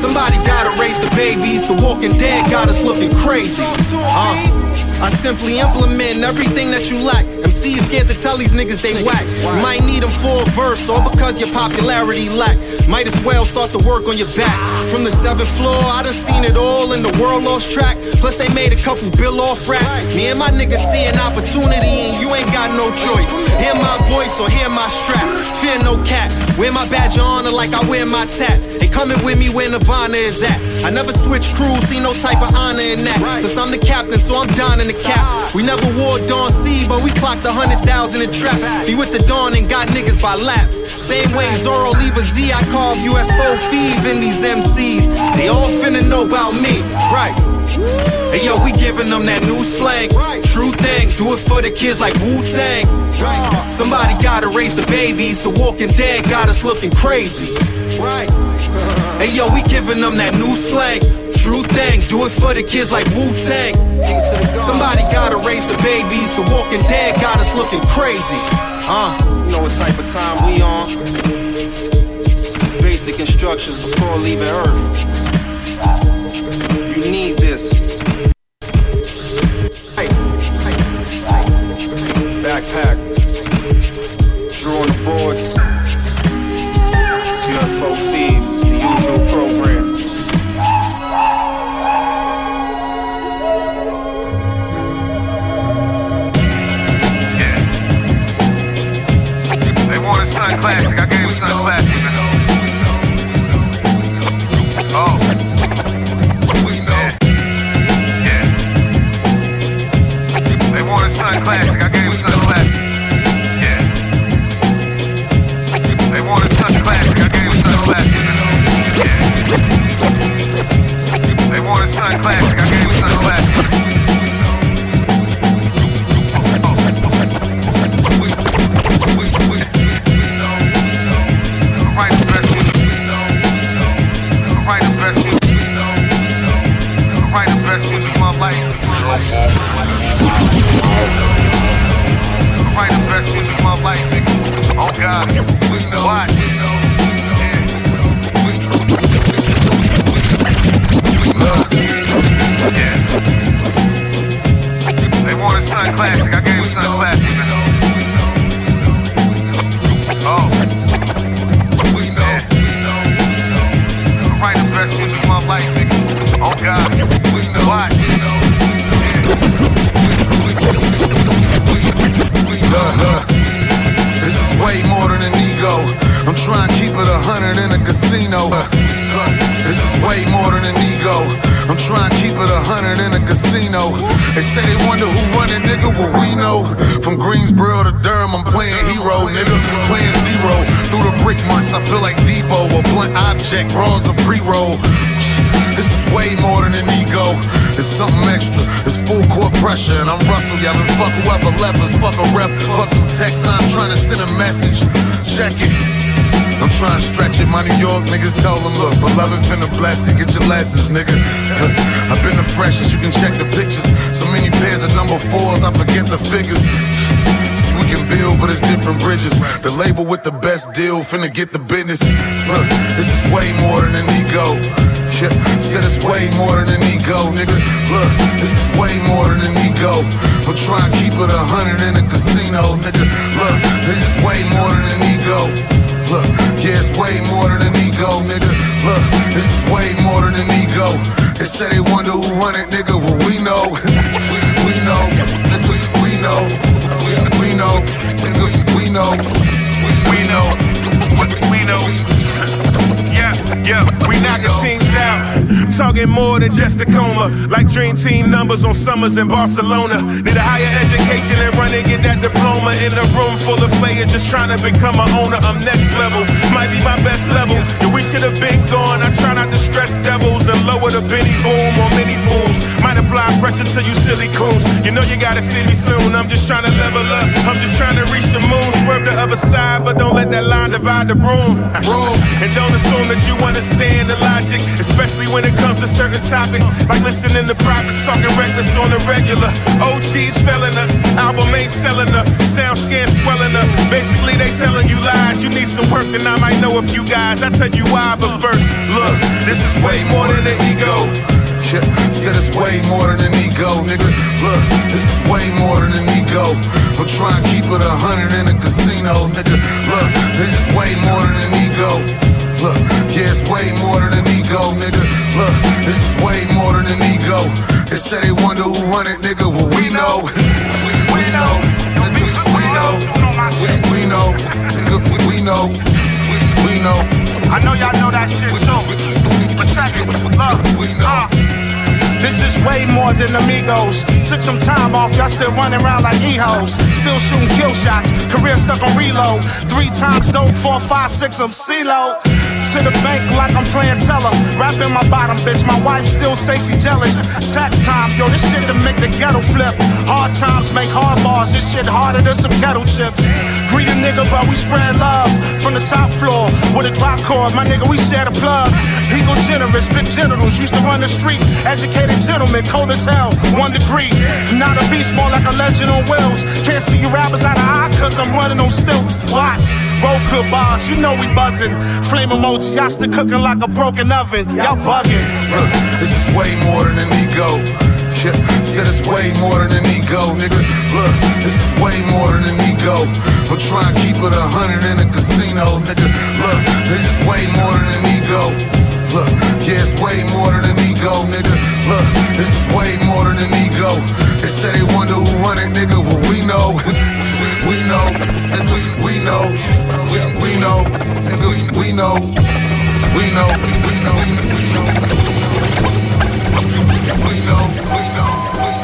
S12: Somebody gotta raise the babies. The Walking Dead got us looking crazy. Uh. I simply implement everything that you lack. MC is scared to tell these niggas they whack. Might need them for a verse, or because your popularity lack. Might as well start to work on your back. From the seventh floor, I done seen it all in the world lost track. Plus they made a couple bill off rap. Me and my niggas see an opportunity and you ain't got no choice. Hear my voice or hear my strap. Fear no cap. Wear my badge of honor like I wear my tats. They coming with me where Nirvana is at. I never switch crews, see no type of honor in that. Cause I'm the captain, so I'm down in the cap. We never wore Don C, but we clocked a hundred thousand in trap. Be with the Dawn and got niggas by laps. Same way Zorro leave a Z, I carve UFO Feed in these MCs. They all finna know about me, right? Hey yo, we giving them that new slang. True thing, do it for the kids like Wu Tang. Somebody gotta raise the babies. The Walking Dead got us looking crazy. Hey yo, we giving them that new slang. True thing, do it for the kids like Wu Tang. Somebody gotta raise the babies. The Walking Dead got us looking crazy. Uh, you know what type of time we on? This is basic instructions before leaving Earth. You need this.
S19: Warren Sun Classic. I gave
S20: deal finna get the
S9: Like dream team numbers on summers in Barcelona. Need a higher education and run and get that diploma. In a room full of players just trying to become a owner. I'm next level, might be my best level. And we should have been gone. I try not to stress devils and lower the Benny boom or mini booms. Might apply pressure to you silly coons. You know you gotta see me soon. I'm just trying to level up. I'm just trying to reach the moon. Swerve the other side, but don't let that line divide the room. And don't assume that you understand the logic, especially when it comes to certain topics. Like listening to prophets talking reckless on the regular. OG's failing us, album ain't selling her. And I might know a few guys. I tell you why, but first, look, this is way more than an ego.
S20: Yeah, said it's way more than an ego, nigga. Look, this is way more than an ego. I'm trying to keep it a hundred in a casino, nigga. Look, this is way more than an ego. Look, yeah, it's way more than an ego, nigga. Look, this is way more than an ego. They say they wonder who run it, nigga. Well, we know. (laughs) we know. We know. We, know. We, we know. Know.
S9: I know y'all know that shit too. But check it, look, uh,
S21: This is way more than amigos. Took some time off, y'all still running around like e-hoes. Still shooting kill shots, career stuck on reload. Three times dope, four, five, six, I'm CeeLo. To the bank like I'm playing teller. Rapping my bottom, bitch. My wife still say she jealous. Tax time, yo, this shit to make the ghetto flip. Hard times make hard bars. This shit harder than some kettle chips. Greet a nigga, but we spread love from the top floor with a drop cord. My nigga, we share the plug. Eagle generous, big generals used to run the street. Educated gentlemen, cold as hell, one degree. Not a beast, more like a legend on wheels. Can't see you rappers out of eye, cause I'm running on stilts. Watch, roll good bars, you know we buzzing. Flame emoji, y'all still cooking like a broken oven. Y'all bugging.
S20: Look, this is way more than an ego. Yeah, said it's way more than an ego, nigga. Look, this is way more than an ego. I'm trying to keep it a hundred in a casino, nigga. Look, this is way more than an ego. Look, yeah, it's way more than an ego, nigga. Look, this is way more than an ego. They say they wonder who run it, nigga. Well, we know. (laughs) We know. We, we know. We, we know. Nigga, we know. We know. We know. We know. We know. We know.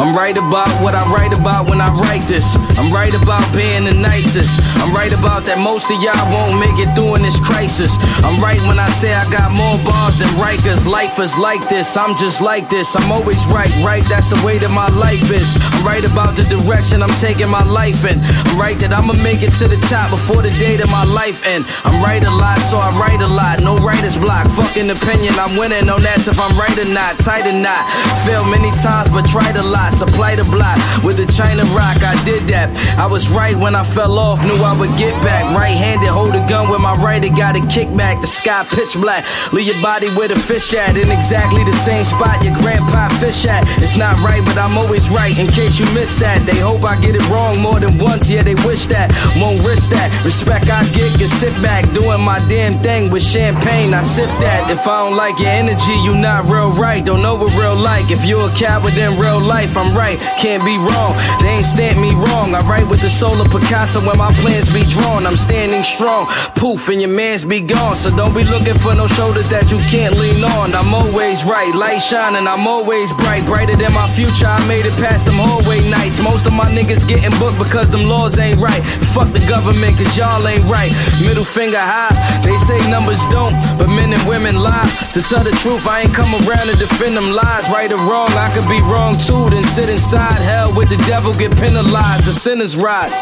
S22: I'm right about what I write about when I write this.
S18: I'm right about being the nicest. I'm right about that most of y'all won't make it through in this crisis. I'm right when I say I got more bars than Rikers. Life is like this, I'm just like this. I'm always right, right? That's the way that my life is. I'm right about the direction I'm taking my life in. I'm right that I'ma make it to the top before the day that my life end. I'm right a lot, so I write a lot. No writer's block. Fucking opinion, I'm winning. No that's if I'm right or not. Tight or not. Fail many times, but tried a lot. Supply the block with the China rock. I did that. I was right when I fell off. Knew I would get back. Right handed, hold a gun with my right. It got a kickback. The sky pitch black. Leave your body where the fish at. In exactly the same spot your grandpa fish at. It's not right, but I'm always right. In case you missed that, they hope I get it wrong more than once. Yeah, they wish that. Won't risk that. Respect I get, can sit back doing my damn thing with champagne. I sip that. If I don't like your energy, you not real right. Don't know what real like. If you a coward in real life, I'm right. Can't be wrong. They ain't stamp me wrong. I write with the soul of Picasso when my plans be drawn. I'm standing strong. Poof, and your mans be gone. So don't be looking for no shoulders that you can't lean on. I'm always right. Light shining, I'm always bright. Brighter than my future. I made it past them hallway nights. Most of my niggas getting booked because them laws ain't right. Fuck the government, cause y'all ain't right. Middle finger high. They say numbers don't, but men and women lie. To tell the truth, I ain't come around to defend them lies. Right or wrong, I could be wrong too. Then sit inside hell with the devil, get penalized. The sinners ride.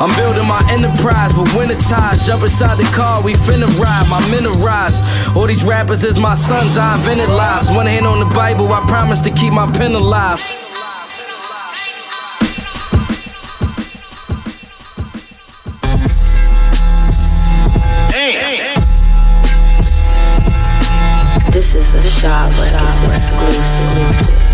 S18: I'm building my enterprise, but winter ties. Jump inside the car, we finna ride. My men rise. All these rappers is my sons, I invented lives. One hand on the Bible, I promise to keep my pen alive.
S23: This is a Shot Charlotte exclusive.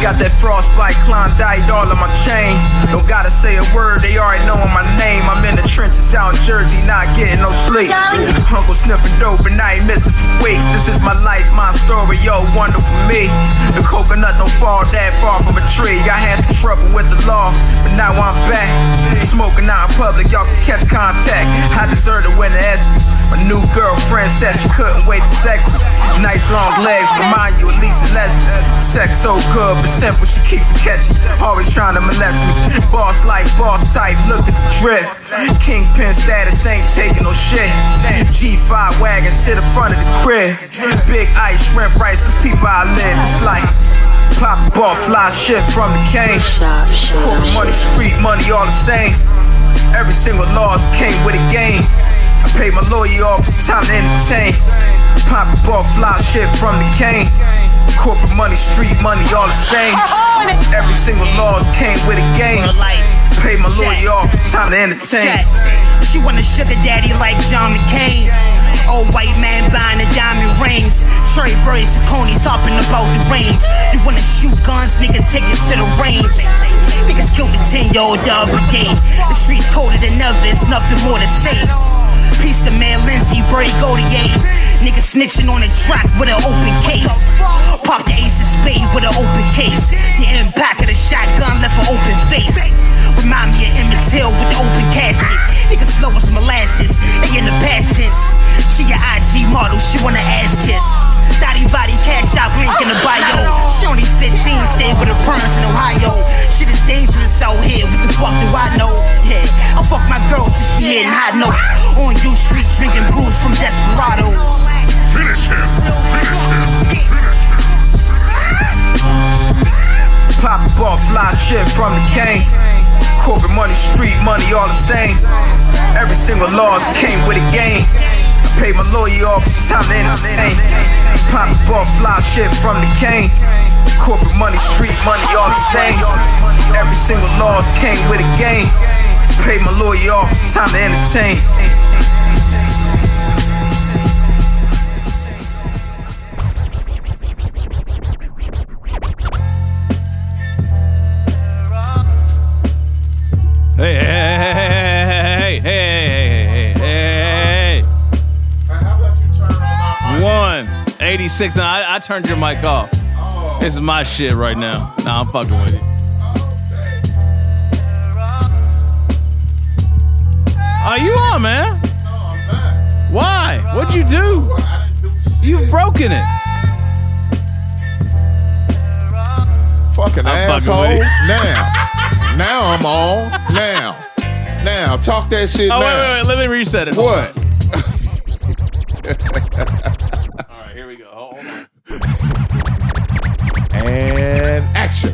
S22: got that frostbite, Klondike all on my chain. Don't gotta say a word, they already knowin' my name. I'm in the trenches out in Jersey, not getting no sleep. Uncle sniffing dope and I ain't missing for weeks. This is my life, my story, yo, wonderful for me. The coconut don't fall that far from a tree. I had some trouble with the law, but now I'm back. Smoking out in public, y'all can catch contact. I deserve to win the ESPY. My new girlfriend said she couldn't wait to sex me. Nice long legs remind you at least of Leslie. Sex so good, but simple, she keeps it catchy. Always trying to molest me. Boss like boss type, look at the drip. Kingpin status ain't taking no shit. G5 wagon sit in front of the crib. Big ice, shrimp, rice, cause people I live. It's like pop ball, fly shit from the cane. Corporate money, street money, all the same. Every single loss came with a game. I paid my lawyer off, it's time to entertain. Pop a ball, fly shit from the cane. Corporate money, street money, all the same. Every single loss came with a game. Paid my lawyer off, it's time to entertain.
S24: She want a sugar daddy like John McCain. Old white man buying the diamond rings. Cherry and ponies hopping about the range. You wanna shoot guns, nigga, take it to the range. Niggas killed a 10 year old the other day. The streets colder than ever, it's nothing more to say. Peace to man Lindsay, Bray Godier. Nigga snitching on the track with an open case. Pop the ace of spade with an open case. The impact of the shotgun left an open face. Remind me of Emmett Till with the open casket. Nigga slow as molasses, they in the past tense. She a IG model, she wanna ass kiss. Thotty body cash out, link in the bio. She only 15, stay with her parents in Ohio. Shit is dangerous out here, what the fuck do I know? Yeah, I fuck my girl till she hitting high notes. On U Street, drinking brews from Desperados.
S20: Finish him. Finish him.
S22: Pop ball, fly shit from the cane. Corporate money, street money, all the same. Every single loss came with a game. Paid my lawyer off, it's time to entertain. Pop ball, fly shit from the cane. Corporate money, street money, all the same. Every single loss came with a game. Paid my lawyer off, it's time to entertain.
S3: Hey, hey, hey, 86. Now I, I, turned your mic off. This is my shit right now. Nah, I'm fucking with you. Oh, are you on, man? Why? What'd you do? You've broken it.
S2: Fucking
S3: I'm
S2: asshole.
S3: Fucking
S2: now. now I'm on. Now. Now. Talk that shit
S3: oh,
S2: now.
S3: Wait, wait, wait. Let me reset it.
S2: What? Action.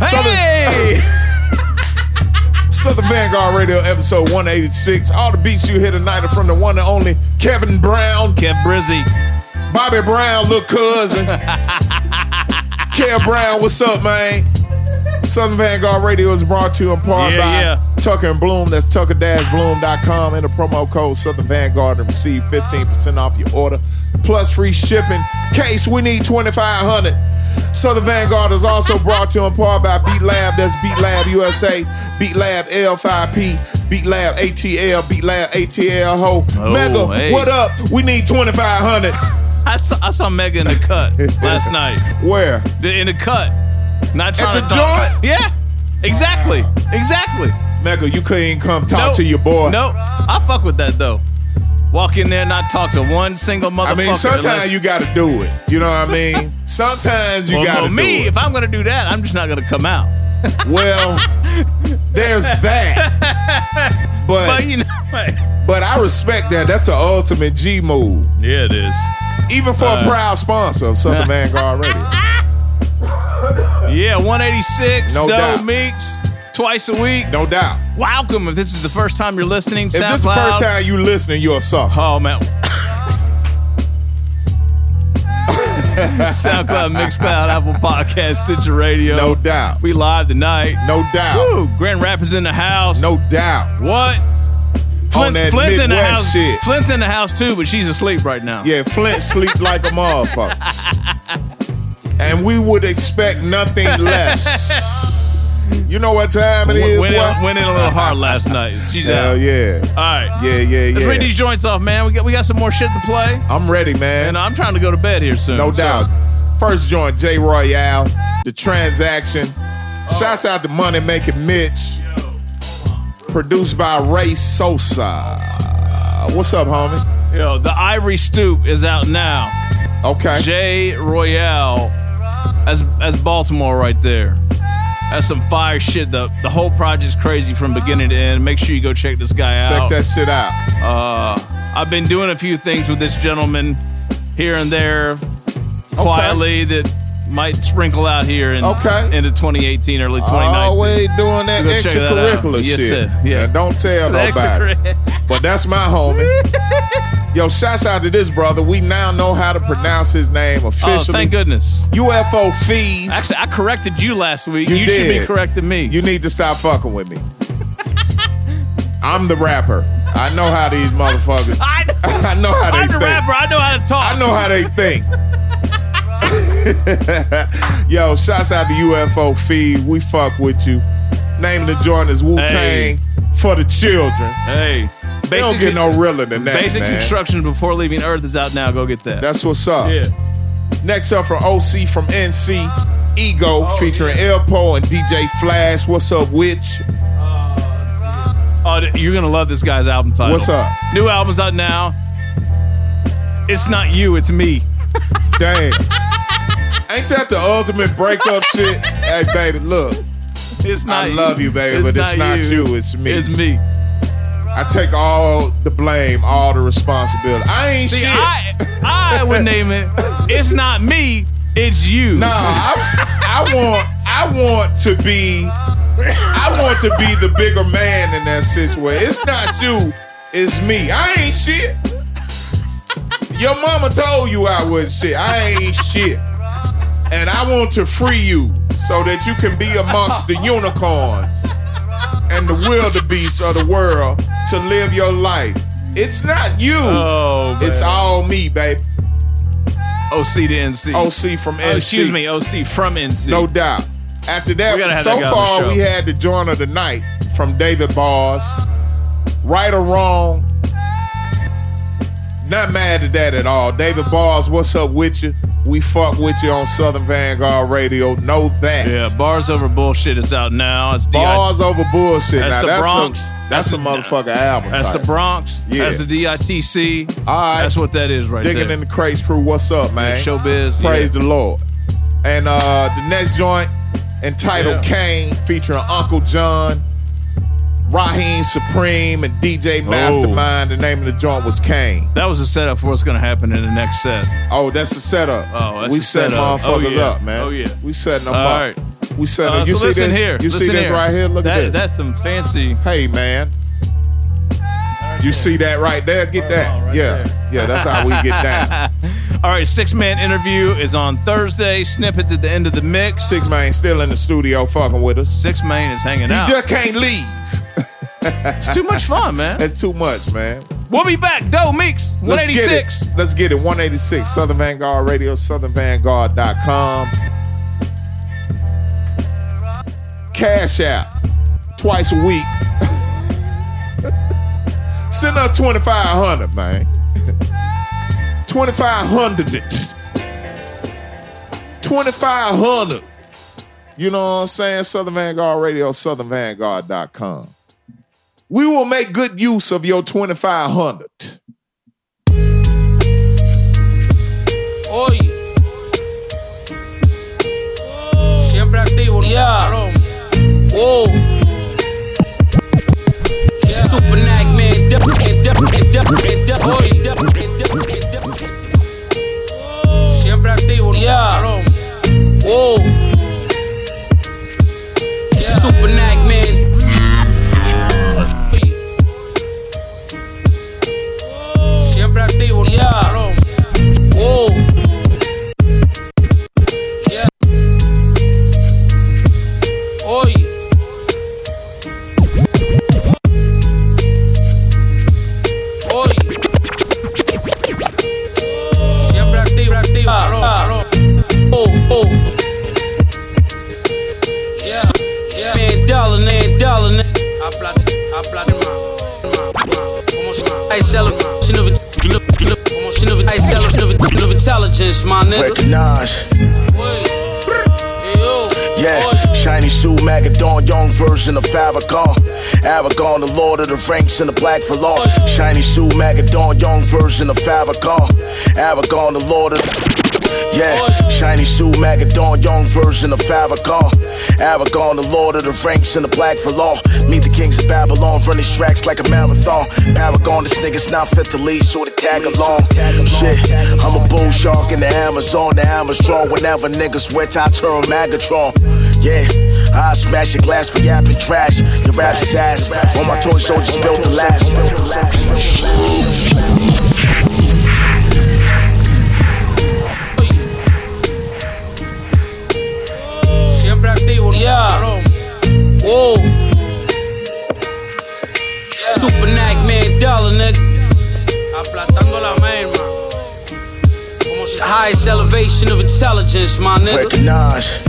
S3: Hey! (laughs)
S2: Southern Vanguard Radio, episode 186. All the beats you hear tonight are from the one and only Kevin Brown.
S3: Kev Brizzy.
S2: Bobby Brown, little cousin. (laughs) Kev Brown, what's up, man? Southern Vanguard Radio is brought to you in part
S3: Yeah,
S2: by
S3: yeah.
S2: Tucker and Bloom. That's tucker-bloom.com. Enter promo code Southern Vanguard and receive 15% off your order, plus free shipping. Case we need 2500 Southern Vanguard is also brought to you in part by Beat Lab. That's Beat Lab USA, Beat Lab L5P, Beat Lab ATL, Beat Lab ATL Ho.
S3: Oh,
S2: Mega,
S3: hey.
S2: what up? We need 2500
S3: I saw, I saw Mega in the cut last (laughs) night.
S2: Where?
S3: In the cut. Not trying
S2: the
S3: to talk.
S2: joint?
S3: Yeah. Exactly. Exactly.
S2: Mega, you couldn't come talk
S3: Nope.
S2: to your boy.
S3: No, I fuck with that though. Walk in there, and not talk to one single motherfucker.
S2: I mean, sometimes you got to do it. You know what I mean? (laughs) Sometimes you
S3: well,
S2: got to
S3: well, me, if I'm gonna do that, I'm just not gonna come out. (laughs)
S2: Well, there's that. (laughs) But
S3: But you know,
S2: but I respect that. That's the ultimate G move.
S3: yeah, it is.
S2: Even for
S3: Uh,
S2: a proud sponsor of Southern Vanguard Radio.
S3: Yeah, 186.
S2: No
S3: Doe
S2: doubt.
S3: Meeks, twice a week.
S2: No doubt.
S3: Welcome. If this is the first time you're listening,
S2: If this is the first time you're listening, you're a sucker.
S3: Oh man. SoundCloud, Mixcloud, Apple Podcast, Stitcher Radio.
S2: No doubt.
S3: We live tonight.
S2: No doubt.
S3: Woo! Grand Rapids in the house.
S2: No doubt.
S3: What? Flint,
S2: that
S3: Flint's in the house.
S2: shit.
S3: Flint's in the house too, but she's asleep right now.
S2: Yeah, Flint sleep like a motherfucker. (laughs) And we would expect nothing less. (laughs) You know what time it is,
S3: went, in, went in a little hard last night. (laughs) She's
S2: Hell
S3: out.
S2: yeah.
S3: All right.
S2: Yeah, yeah, yeah.
S3: Let's read these joints off, man. We got we got some more shit to play,
S2: I'm ready, man.
S3: and I'm trying to go to bed here soon.
S2: No
S3: so-
S2: doubt. First joint, J Royale, the transaction. Oh. Shouts out to Money Making Mitch. Produced by Ray Sosa. What's up, homie?
S3: Yo, the Ivory Stoop is out now.
S2: Okay.
S3: J Royale as as Baltimore right there. That's some fire shit. The the whole project's crazy from beginning to end. Make sure you go check this guy out.
S2: Check that shit out.
S3: Uh, I've been doing a few things with this gentleman here and there, quietly that might sprinkle out here in
S2: Okay.
S3: into 2018, early 2019.
S2: Always doing that
S3: Go check that out.
S2: extracurricular
S3: Yes,
S2: shit.
S3: sir. Yeah.
S2: And don't tell (laughs) nobody. But that's my homie. (laughs) Yo, shouts out to this brother. We now know how to pronounce his name officially.
S3: Oh, thank goodness.
S2: UFO Feed.
S3: Actually, I corrected you last week.
S2: You
S3: You, should be correcting me.
S2: You need to stop fucking with me. I'm the rapper. I know how these motherfuckers. (laughs)
S3: I, (laughs)
S2: I know how they
S3: I'm the
S2: think.
S3: rapper. I know how to talk.
S2: I know how they think. (laughs) Yo, shouts out to UFO Feed. We fuck with you. Name of the joint is Wu Tang
S3: Hey.
S2: for the children.
S3: Hey,
S2: They don't get no realer than that,
S3: Basic
S2: man.
S3: instructions before leaving Earth is out now. Go get that.
S2: That's what's up.
S3: Yeah.
S2: Next up from OC from NC, Ego
S3: Oh,
S2: featuring Elpo and DJ Flash. What's up, Witch?
S3: Uh, oh, th- you're gonna love this guy's album title.
S2: What's up?
S3: New album's out now. It's not you, it's me. (laughs)
S2: Damn. Ain't that the ultimate breakup (laughs) shit? Hey, baby, look.
S3: It's not.
S2: I
S3: you.
S2: love you, baby,
S3: It's
S2: but it's not you. It's me.
S3: It's me.
S2: I take all the blame, all the responsibility. I ain't
S3: See,
S2: shit.
S3: I I would name it. It's not me. It's you.
S2: Nah, I, I want I want to be I want to be the bigger man in that situation. It's not you, it's me. I ain't shit. Your mama told you I was shit. I ain't shit. And I want to free you so that you can be amongst the unicorns and the wildebeests of the world to live your life. It's not you.
S3: Oh,
S2: it's all me, baby.
S3: OC to NC.
S2: OC from
S3: Oh,
S2: NC.
S3: excuse me, OC from NC.
S2: No doubt. After that, so
S3: that guy on the
S2: far we had the joint of the night from David Bars. Right or wrong. Not mad at that at all. David Bars, what's up with you? We fuck with you on Southern Vanguard Radio. Know that.
S3: Yeah, Bars Over Bullshit is out now. It's
S2: Bars over bullshit.
S3: That's
S2: now,
S3: the
S2: that's
S3: Bronx.
S2: A, that's, a motherfucker album.
S3: That's the. Bronx.
S2: Yeah.
S3: That's the DITC.
S2: All right.
S3: That's what that is right there.
S2: Digging in the Crates crew. What's up, man?
S3: Yeah, Showbiz,
S2: Praise
S3: yeah.
S2: the Lord. And uh the next joint entitled
S3: Yeah.
S2: Kane featuring Uncle John, Raheem Supreme, and DJ Mastermind. The name of the joint was Kane.
S3: That was a setup for what's going to happen in the next set.
S2: Oh, that's the setup.
S3: Oh, that's
S2: we set
S3: setup.
S2: motherfuckers
S3: Oh, yeah.
S2: up, man.
S3: Oh, yeah.
S2: We setting them
S3: All
S2: up.
S3: right.
S2: We set
S3: Uh.
S2: You
S3: so
S2: see
S3: listen
S2: this?
S3: here.
S2: You
S3: listen
S2: see this
S3: here.
S2: right here? Look
S3: That-
S2: at this.
S3: That's some fancy.
S2: Hey, man. You see that right there? Get that. yeah. Yeah, that's how we get down. (laughs)
S3: All right, Six Man interview is on Thursday. Snippets at the end of the mix.
S2: Six Man still in the studio fucking with us.
S3: Six Man is hanging
S2: He
S3: out.
S2: just can't leave.
S3: It's too much fun, man.
S2: It's too much, man.
S3: We'll be back. Doe Meeks,
S2: Let's get
S3: 186.
S2: Let's get it. 186 Southern Vanguard Radio, southernvanguard.com. Cash out twice a week. (laughs) Send up 2500 man. (laughs) 2500 it. 2500 You know what I'm saying? Southern Vanguard Radio, southernvanguard.com. We will make good use of your 2500
S25: Oye. Siempre activo, yeah. Whoa. Super Nag man, dip, and dip, and dip, and dip, oye. Dip, and dip, and dip, and dip. Siempre activo, yeah. Whoa. Super Nag man. Siempre activo, yeah. Whoa. Yeah. Nigga.
S26: Recognize. Yeah, shiny shoe, Magadon, young version of Farrakhan. Aragon, the lord of the ranks and the black for law. Shiny shoe, Magadon, young version of Farrakhan. Aragon, the lord of yeah, shiny shoe, Magadon, young version of Farrakhan. Aragon, the lord of the ranks and the black for law. Meet the kings of Babylon, run these tracks like a marathon. Paragon, this nigga's not fit to lead, so to tag along. Shit, I'm a bull shark in the Amazon, the Amazon. Whenever niggas switch, I turn Magatron. Yeah, I smash your glass for yapping trash. Your raps ass. On my toy soldiers built to last.
S25: Dollar nigga. Aplastando la merma. Como se highest elevation of intelligence, my nigga.
S26: Recognize.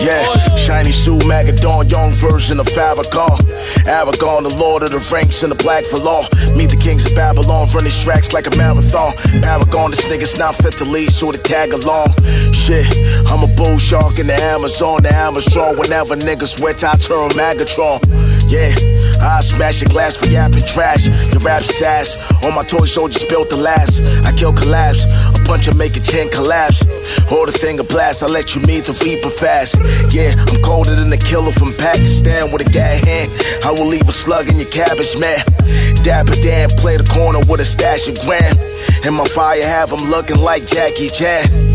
S26: Yeah, shiny shoe, Magadon, young version of Farrakhan. Aragon, the lord of the ranks in the black for law. Meet the kings of Babylon, run these tracks like a marathon. Paragon, this nigga's not fit to lead, so to tag along. Shit, I'm a bull shark in the Amazon, the Amazon. Whenever niggas switch, I turn Magatron. Yeah, I smash your glass for yapping trash. Your raps ass. All my toy soldiers built to last. I kill collapse. A punch and make a chain collapse. Hold a thing of blast. I let you meet the reaper fast. Yeah, I'm colder than the killer from Pakistan with a gag hand. I will leave a slug in your cabbage, man. Dapper Dan, play the corner with a stash of grand. And my fire have him looking like Jackie Chan.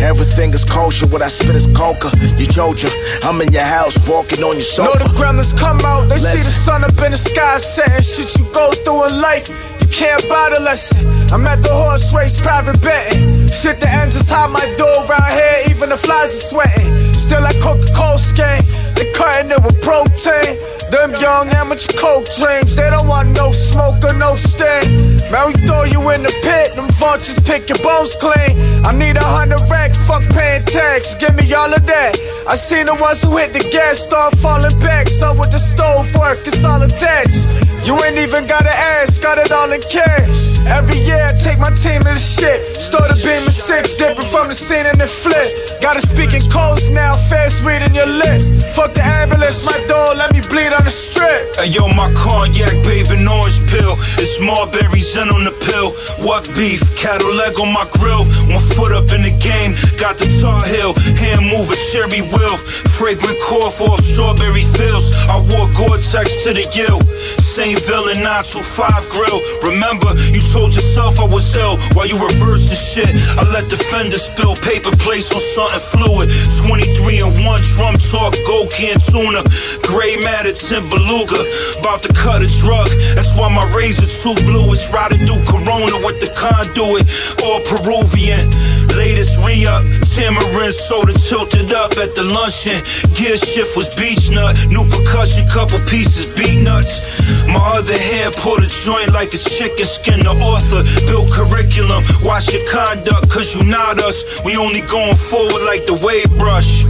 S26: Everything is kosher, what I spit is coca. You told Georgia, I'm in your house, walking on your
S27: Know
S26: sofa.
S27: the gremlins come out, they see the sun up in the sky, saying shit you go through in life. You can't buy the lesson. I'm at the horse race, private betting. Shit, the engines hide my door around here, even the flies are sweating. Still like Coca Cola skin. they cutting it with protein. Them young amateur coke dreams, they don't want no smoke or no sting. Man, we throw you in the pit, them vultures pick your bones clean. I need a hundred racks, fuck paying tax, give me all of that. I seen the ones who hit the gas start falling back, so with the stove work, it's all attached. You ain't even gotta ask, got it all in cash. Every year I take my team to the shit. Store a beam of six, dipping from the scene in the flip. Gotta speak in codes now, fast reading your lips. Fuck the ambulance, my door, let me bleed on the strip.
S9: Hey yo, my cognac, bathing orange pill. It's Marbury Zen on the pill. What beef? Cattle leg on my grill. One foot up in the game, got the Tar Heel. Hand mover, cherry wheel. Fragrant cough off strawberry fields. I wore Gore-Tex to the gill. Villain 925 grill. Remember, you told yourself I was ill while you reversed the shit. I let the fender spill paper plates on something fluid. 23 and 1 drum talk, gold can tuna. Gray matter, Tim Beluga. About to cut a drug. That's why my razor too blue. It's riding through Corona with the conduit. All Peruvian. Latest re up. Tamarind soda tilted up at the luncheon. Gear shift was beach nut. New percussion, couple pieces, beat nuts. My other hand pulled a joint like a chicken skin. The author built curriculum. Watch your conduct, cause you not us. We only going forward like the wave brush.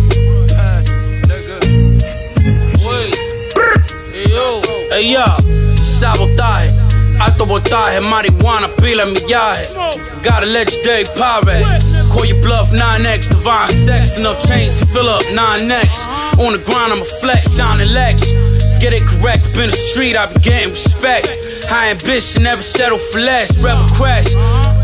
S25: Hey yo, sabotaje, alto voltaje, marihuana, pila millaje. Got a legendary pirate. Call your bluff 9x, divine sex, enough chains to fill up 9x. On the grind, I'm a flex, shining Lex. Get it correct, in the street, I be getting respect. High ambition, never settle for less. Rebel crash,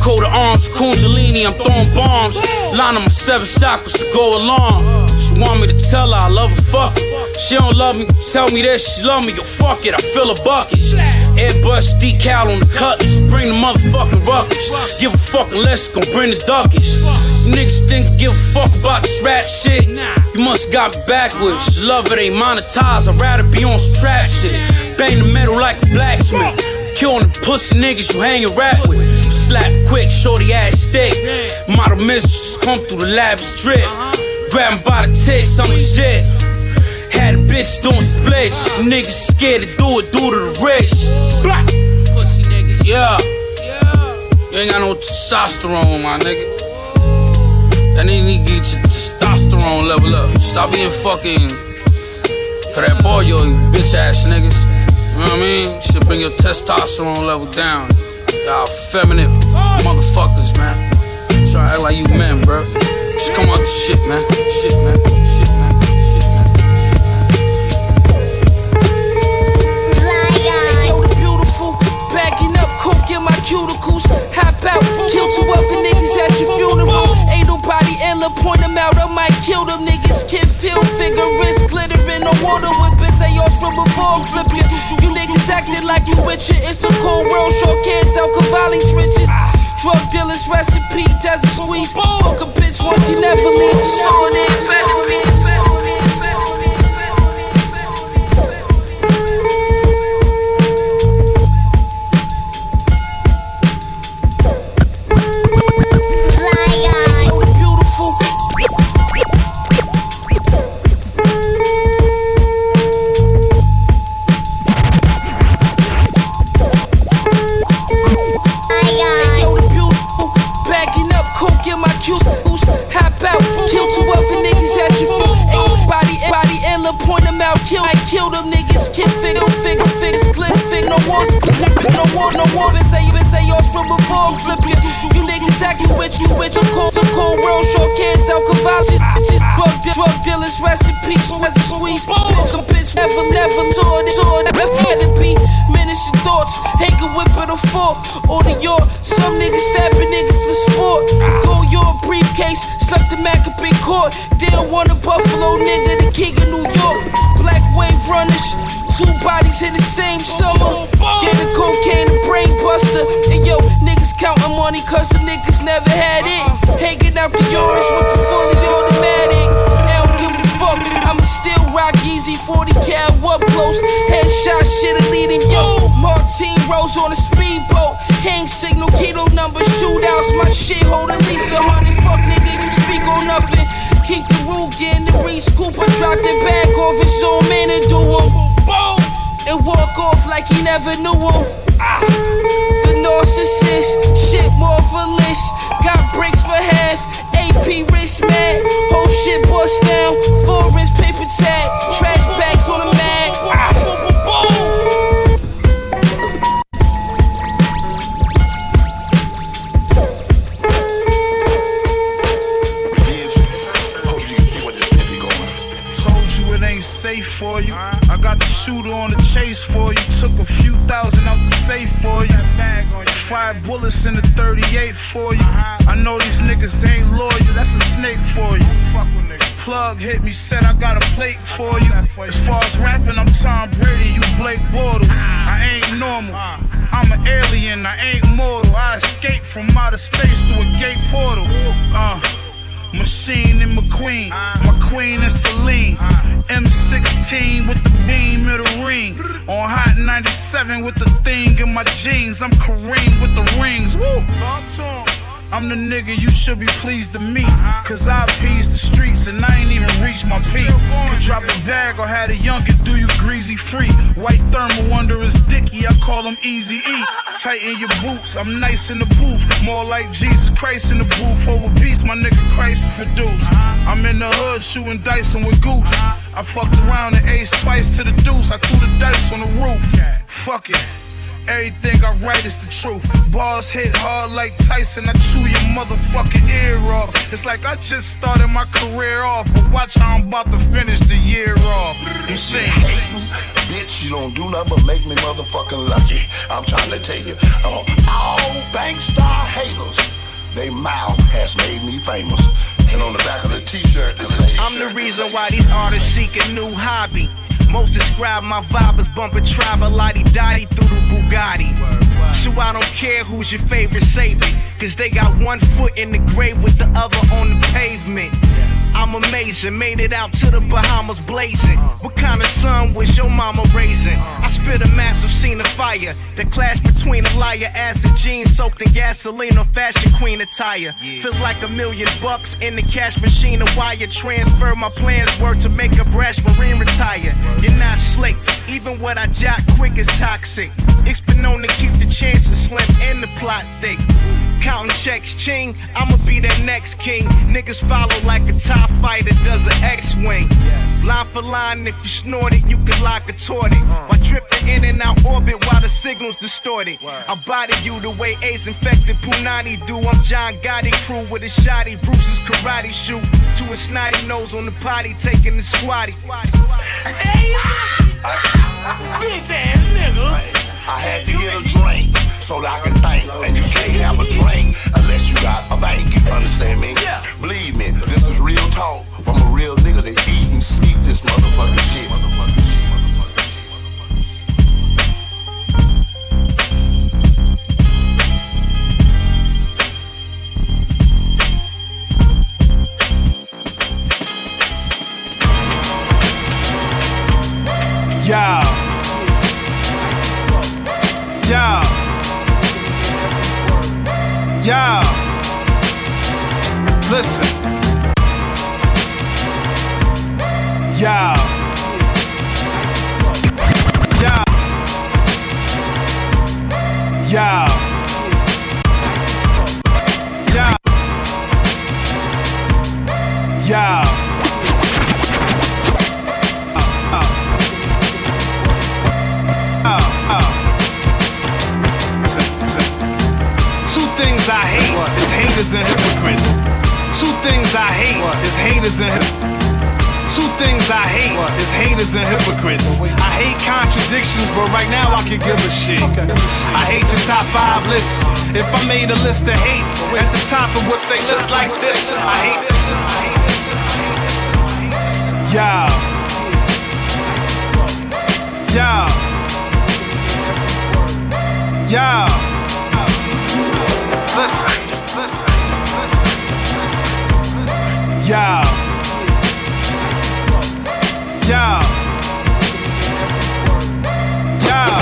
S25: coat of arms, Kundalini, I'm throwing bombs. Line on my seven chakras to go along. She want me to tell her I love her, fuck her. She don't love me, tell me that she love me, yo, fuck it, I fill her buckets. Airbrush decal on the cutlass, bring the motherfucking ruckus. Give a fuck unless it's gon' bring the duckets. Niggas think give a fuck about this rap shit? You must got backwards. Love it ain't monetized, I'd rather be on some trap shit. Bang the metal like a blacksmith. Killing the pussy niggas you hang and rap with. Slap quick, shorty ass stick. Model mistress come through the lab strip. Grab by the tits, I'm legit. Had a bitch doing splits. Niggas scared to do it due to the rich. Black pussy niggas, yeah. You ain't got no testosterone, my nigga. That nigga need to get your testosterone level up. Stop being fucking. For That boy, yo, bitch ass niggas. You know what I mean? Should bring your testosterone level down. Y'all feminine motherfuckers, man. Try to act like you men, bro. Just come out the shit, man. Shit, man. Shit, man.
S28: Beautiful, backing up, coke in my cuticles. Hop out, kill two other niggas at your funeral. Ain't nobody illa, point them out, I might kill them niggas. Kid feel, figure wrist, glitter in the water whippers. Say yours from before, flip you. You niggas acting like you with you. It's a cold world, short kids out Cavalli trenches. Drug dealers, recipe, desert squeeze. Fuck a bitch, once you never leave. So it ain't better be. Two in the same summer. Get a cocaine and brain buster. And yo, niggas counting money cause the niggas never had it. Hanging out the yours with the fully automatic. I give a fuck, I'ma still rock easy 40 cal up close. Headshot shit leading yo. Martine Rose on a speedboat. Hang signal, keto number, shootouts. My shit hold at least a hundred. Fuck nigga, you speak on nothing. Keep the rule getting the Reese Cooper, drop the bag off and zoom in and do him. And walk off like he never knew him. Ah. The narcissist, shit more for. Got bricks for half, AP wrist man. Whole shit bust down, foreign paper tag. Trash
S29: hit me, said I got a plate for you. As far as rapping, I'm Tom Brady, you Blake Bortles. I ain't normal. I'm an alien, I ain't mortal. I escaped from outer space through a gate portal. Uh. Machine and McQueen, my queen and Celine. M16 with the beam of the ring. On Hot 97 with the thing in my jeans. I'm Kareem with the rings. Woo! Talk to him. I'm the nigga you should be pleased to meet. Cause I appease the streets and I ain't even reached my peak. Could drop a bag or had a youngin' do you greasy free. White thermal under his dicky, I call him Eazy E. Tighten your boots, I'm nice in the booth. More like Jesus Christ in the booth. Over beast, my nigga Christ produced. I'm in the hood shooting dice and with goose. I fucked around and ace twice to the deuce. I threw the dice on the roof. Fuck it. Everything I write is the truth. Balls hit hard like Tyson. I chew your motherfucking ear off. It's like I just started my career off, but watch how I'm about to finish the year off. You see?
S20: Bitch, you don't do nothing but make me motherfucking lucky. I'm trying to tell you, uh, all Bankstar haters, they mouth has made me famous. And on the back of the t-shirt, it says,
S11: I'm the reason why these artists seek a new hobby. Most describe my vibe as bumping tribal lottie dotty through the Bugatti. So I don't care who's your favorite, save it. Cause they got one foot in the grave with the other on the pavement. I'm amazing, made it out to the Bahamas blazing. What kind of son was your mama raising? I spit a massive scene of fire. The clash between a liar, acid jeans soaked in gasoline or fashion queen attire. Feels like a million bucks in the cash machine. A wire transfer. My plans were to make a brash marine retire. You're not slick, even what I jot quick is toxic. It's been known to keep the chances slim and the plot thick. Counting checks, ching, I'ma be that next king. Niggas follow like a top fighter does an X-Wing. Line for line, if you snort it, you can lock a torted. While uh-huh. drifting in and out orbit while the signal's distorted. I body you the way Ace infected Punani do. I'm John Gotti crew with a shotty, Bruce's karate shoot. To a snotty nose on the potty, taking the squatty.
S20: Bitch ass nigga. I had to get a drink so that I can think. And you can't have a drink unless you got a bank. You understand me? Believe me, this is real talk from a real nigga eat and speak this motherfucking shit.
S29: Yo. Yo. Yo. Listen. Yo. Yo. Yo. Yo. Yo. Two things I hate is haters and hypocrites. Two things I hate is haters and hypocrites. Two things I hate is haters and hypocrites. I hate contradictions, but right now I can give a shit. I hate your top five list. If I made a list of hates, at the top it would say lists like this. I hate this. Yeah. Yeah. Yeah. Listen, listen, listen. Yeah. Yeah. Yeah.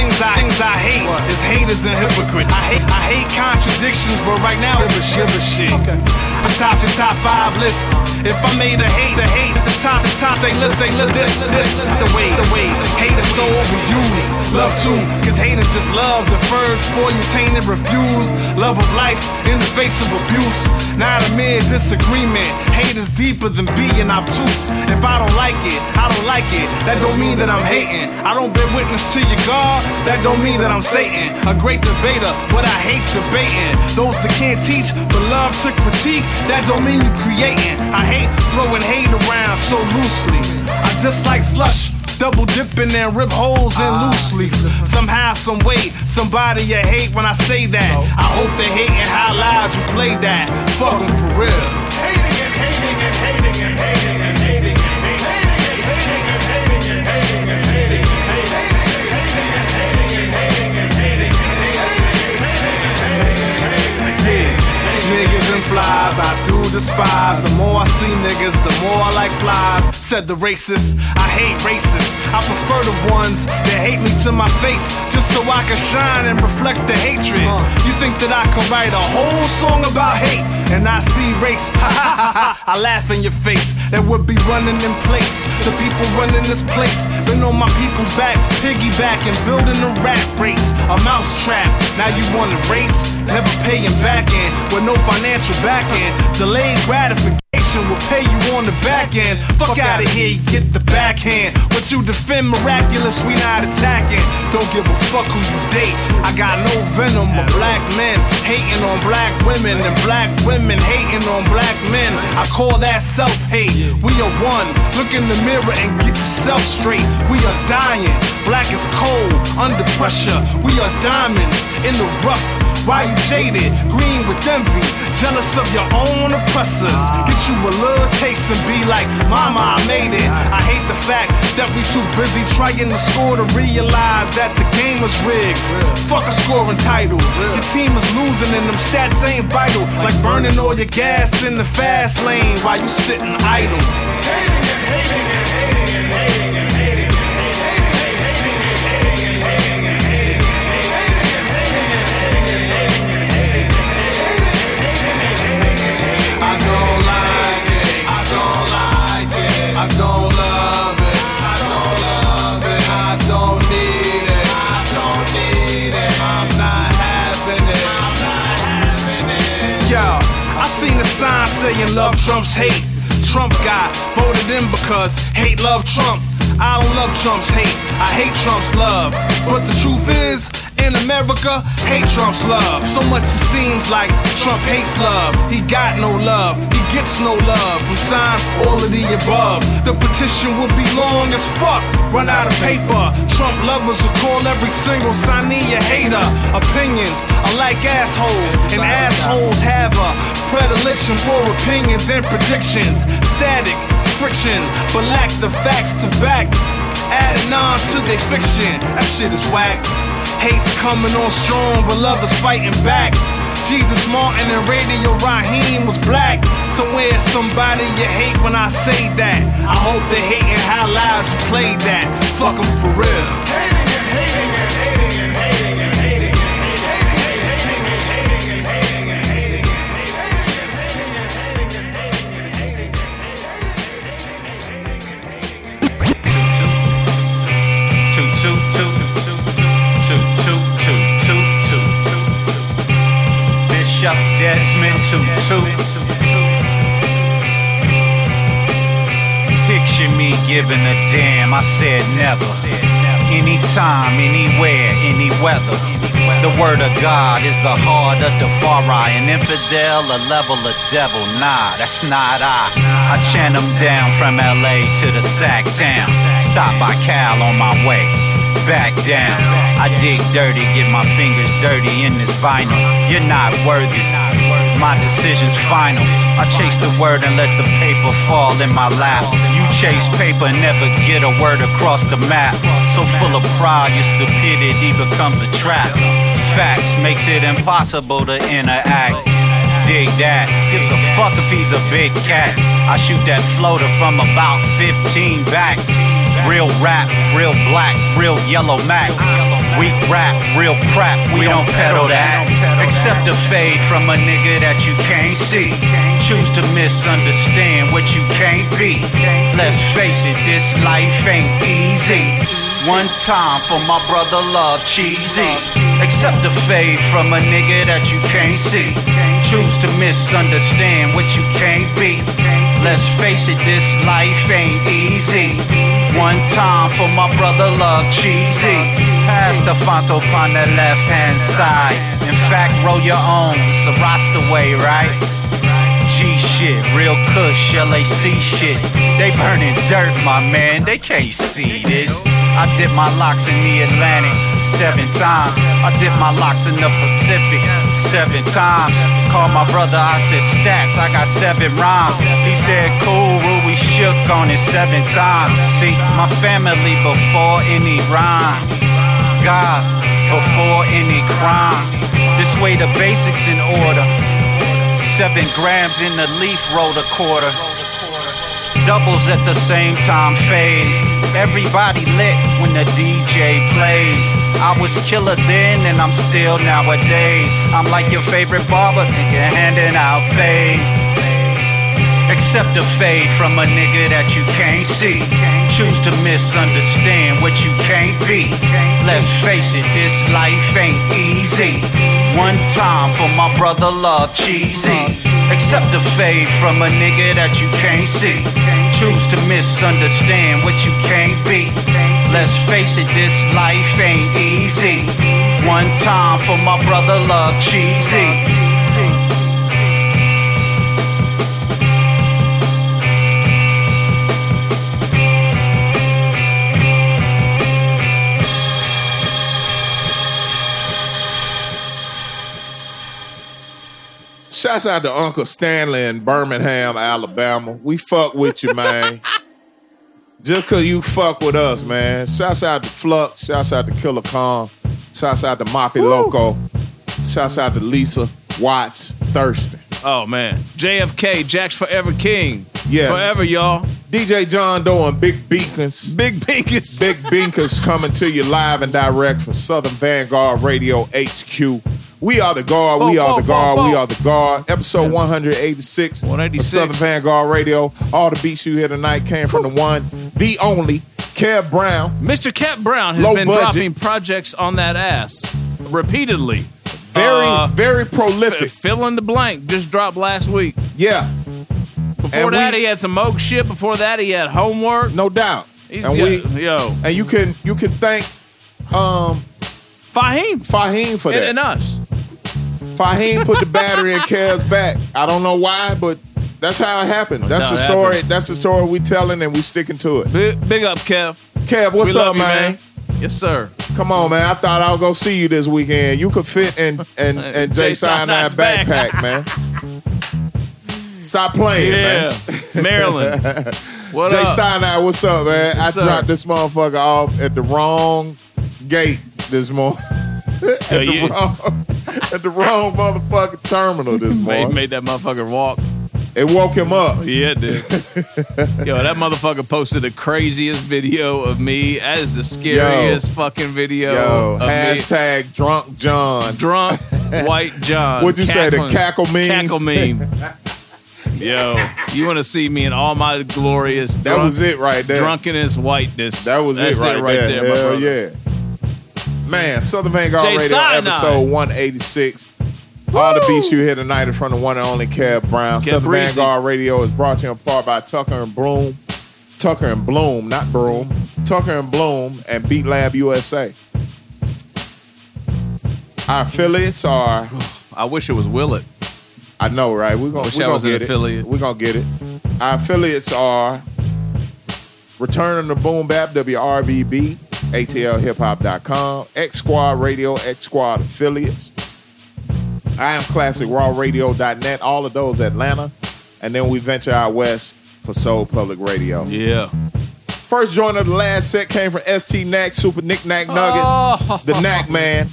S29: Things I, things I hate is haters and hypocrites. I hate, I hate contradictions, but right now it was give a shit.
S30: the top, your top five list. If I made a hate, the hate at the top, the top, say list, say list, this, this, the way, the way. Hate is so overused. Love too, cause hate is just love. Deferred, spoil you, tainted, refused. Love of life in the face of abuse. Not a mere disagreement. Hate is deeper than being obtuse. If I don't like it, I don't like it. That don't mean that I'm hating. I don't bear witness to your God. That don't mean that I'm Satan. A great debater, but I hate debating. Those that can't teach, but love to critique. That don't mean you're creating. I hate throwing hate around so loosely. I dislike slush. Double dipping and rip holes in ah, loose leaf. Somehow, some way, somebody you hate when I say that. I hope they hating how loud you play that. Fuck 'em for real. Hating and hating and hating and hating and hating and hating and flies, I do despise. The more I see niggas, the more I like flies. Said the racist, I hate racists. I prefer the ones that hate me to my face, just so I can shine and reflect the hatred. You think that I could write a whole song about hate? And I see race, (laughs) ha ha ha ha. I laugh in your face. That would be running in place. The people running this place. Been on my people's back, piggybacking, building a rat race, a mouse trap. Now you want to race? Never paying back in with no financial back end. Delayed gratification will pay you on the back end. Fuck out of here, you get the backhand. What you defend miraculous, we not attacking. Don't give a fuck who you date. I got no venom, but black men hating on black women and black women hating on black men. I call that self hate. We are one. Look in the mirror and get yourself straight. We are dying. Black is cold, under pressure. We are diamonds in the rough. Why you jaded? Green with envy, jealous of your own oppressors. Get you a little taste and be like, Mama, I made it. I hate the fact that we too busy trying to score to realize that the game was rigged. Fuck a scoring title. Your team is losing and them stats ain't vital. Like burning all your gas in the fast lane while you sitting idle. Don't love it. I don't love it. I don't need it. I don't need it. I'm not having it. I'm not having it. Yo, I seen a sign saying love trumps hate. Trump got voted in because hate love Trump. I don't love Trump's hate. I hate Trump's love. But the truth is, in America, hate Trump's love. So much it seems like Trump hates love. He got no love. He gets no love. From sign all of the above. The petition will be long as fuck. Run out of paper. Trump lovers will call every single signee a hater. Opinions are like assholes, and assholes have a predilection for opinions and predictions. Static friction, but lack the facts to back. Adding on to their fiction, that shit is whack. Hate's coming on strong, but love is fighting back. Jesus Martin and Radio Raheem was black. So where's somebody you hate when I say that. I hope they hating how loud you played that. Fuck 'em for real.
S31: Desmond, two. Picture me giving a damn, I said never. Anytime, anywhere, any weather. The word of God is the heart of the far eye. An infidel, a level of devil. Nah, that's not I. I chant them down from LA to the sack town. Stop by Cal on my way. Back down. I dig dirty, get my fingers dirty in this vinyl. You're not worthy. My decision's final. I chase the word and let the paper fall in my lap. You chase paper, never get a word across the map. So full of pride, your stupidity becomes a trap. Facts makes it impossible to interact. Dig that, gives a fuck if he's a big cat. I shoot that floater from about 15 back. Real rap, real black, real yellow Mac. Weak rap, real crap, we don't pedal that. Accept a fade from a nigga that you can't see. Choose to misunderstand what you can't be. Let's face it, this life ain't easy. One time for my brother love cheesy. Accept a fade from a nigga that you can't see. Choose to misunderstand what you can't be. Let's face it, this life ain't easy. One time for my brother love cheesy. Pass the Fonto on the left hand side. In fact, roll your own. It's a roster way, right? G shit, real kush, LAC shit. They burning dirt, my man, they can't see this. I dip my locks in the Atlantic seven times. I dip my locks in the Pacific seven times. Call my brother, I said stats, I got seven rhymes. He said cool, rule, we shook on it seven times. See, my family before any rhyme. God before any crime. This way the basics in order. Seven grams in the leaf, roll a quarter. Doubles at the same time phase. Everybody lit when the DJ plays. I was killer then and I'm still nowadays. I'm like your favorite barber, nigga, handing out fades. Accept a fade from a nigga that you can't see. Choose to misunderstand what you can't be. Let's face it, this life ain't easy. One time for my brother love cheesy. Accept a fade from a nigga that you can't see. Choose to misunderstand what you can't be. Let's face it, this life ain't easy. One time for my brother love cheesy.
S2: Shouts out to Uncle Stanley in Birmingham, Alabama. We fuck with you, man. Just cause you fuck with us, man. Shouts out to Flux. Shouts out to Killer Khan. Shouts out to Mafia Loco. Shouts out to Lisa Watts Thurston.
S3: Oh man, JFK, Jack's Forever King.
S2: Yes.
S3: Forever, y'all.
S2: DJ John Doe and Big Beacons.
S3: Big Beacons.
S2: Big Beacons coming to you live and direct from Southern Vanguard Radio HQ. We are the guard. we are
S3: boom,
S2: the guard.
S3: boom,
S2: We are the guard. Episode 186.
S3: 186.
S2: of Southern Vanguard Radio. All the beats you hear tonight came from the one, the only, Kev Brown.
S3: Mr. Kev Brown has
S2: Low
S3: been
S2: budget.
S3: dropping projects on that ass repeatedly.
S2: Very, very prolific.
S3: f- fill in the blank. Just dropped last week.
S2: Yeah.
S3: Before
S2: And
S3: that,
S2: we-
S3: he had some Moog shit. Before that, he had homework.
S2: No doubt.
S3: He's
S2: and
S3: got-
S2: we,
S3: yo,
S2: and you can you can thank um
S3: Fahim,
S2: Fahim for
S3: and,
S2: that.
S3: and us.
S2: Fahim put the battery in Kev's back. I don't know why, but that's how it happened. That's
S3: how
S2: the story.
S3: happened.
S2: That's the story we telling and we sticking to it.
S3: Big, big up, Kev.
S2: Kev, what's
S3: We
S2: up,
S3: love you,
S2: man?
S3: Yes, sir.
S2: Come on, man. I thought I would go see you this weekend. You could fit in and and Jay
S3: Jay
S2: Sinai
S3: Sinai's
S2: backpack, man. Stop playing,
S3: Yeah,
S2: man. (laughs)
S3: Maryland. What
S2: Jay
S3: up?
S2: Sinai, what's up, man?
S3: What's
S2: I
S3: up?
S2: dropped this motherfucker off at the wrong gate this morning. (laughs) (laughs) at, the
S3: you-
S2: wrong, at the wrong motherfucking terminal this
S3: Made,
S2: morning.
S3: made that motherfucker walk.
S2: It woke him up.
S3: Yeah, it did. (laughs) Yo, that motherfucker posted the craziest video of me. That is the scariest fucking video
S2: Yo,
S3: of me.
S2: hashtag drunk John.
S3: Drunk white John.
S2: What'd you say, the cackle meme?
S3: Cackle meme. (laughs) Yo, you want to see me in all my glorious
S2: That
S3: drunk-
S2: was it right there.
S3: drunkenness whiteness.
S2: That was
S3: That's
S2: it right, there.
S3: my
S2: Hell
S3: brother.
S2: yeah. Man, Southern Vanguard
S3: Jay
S2: Radio,
S3: Sinai.
S2: episode 186. All the beats you hear tonight are from the one and only Kev Brown.
S3: Kev
S2: Southern
S3: Breezy.
S2: Vanguard Radio is brought to you in part by Tucker and Bloom. Tucker and Bloom, not Broom. Tucker and Bloom and Beat Lab USA. Our affiliates are. (sighs)
S3: I wish it was Willett.
S2: I know, right? We're gonna,
S3: Wish
S2: we
S3: I
S2: gonna
S3: was an
S2: get
S3: affiliate.
S2: it. We're gonna get it. Our affiliates are Return of the Boom Bap, WRBB, ATLHipHop.com, X Squad Radio, X Squad affiliates. I am Classic Raw Radio.net, all of those Atlanta. And then we venture out west for Soul Public Radio.
S3: Yeah.
S2: First joint of the last set came from Estee Nack, Super Nick Knack Nuggets,
S3: Oh.
S2: the Knack Man,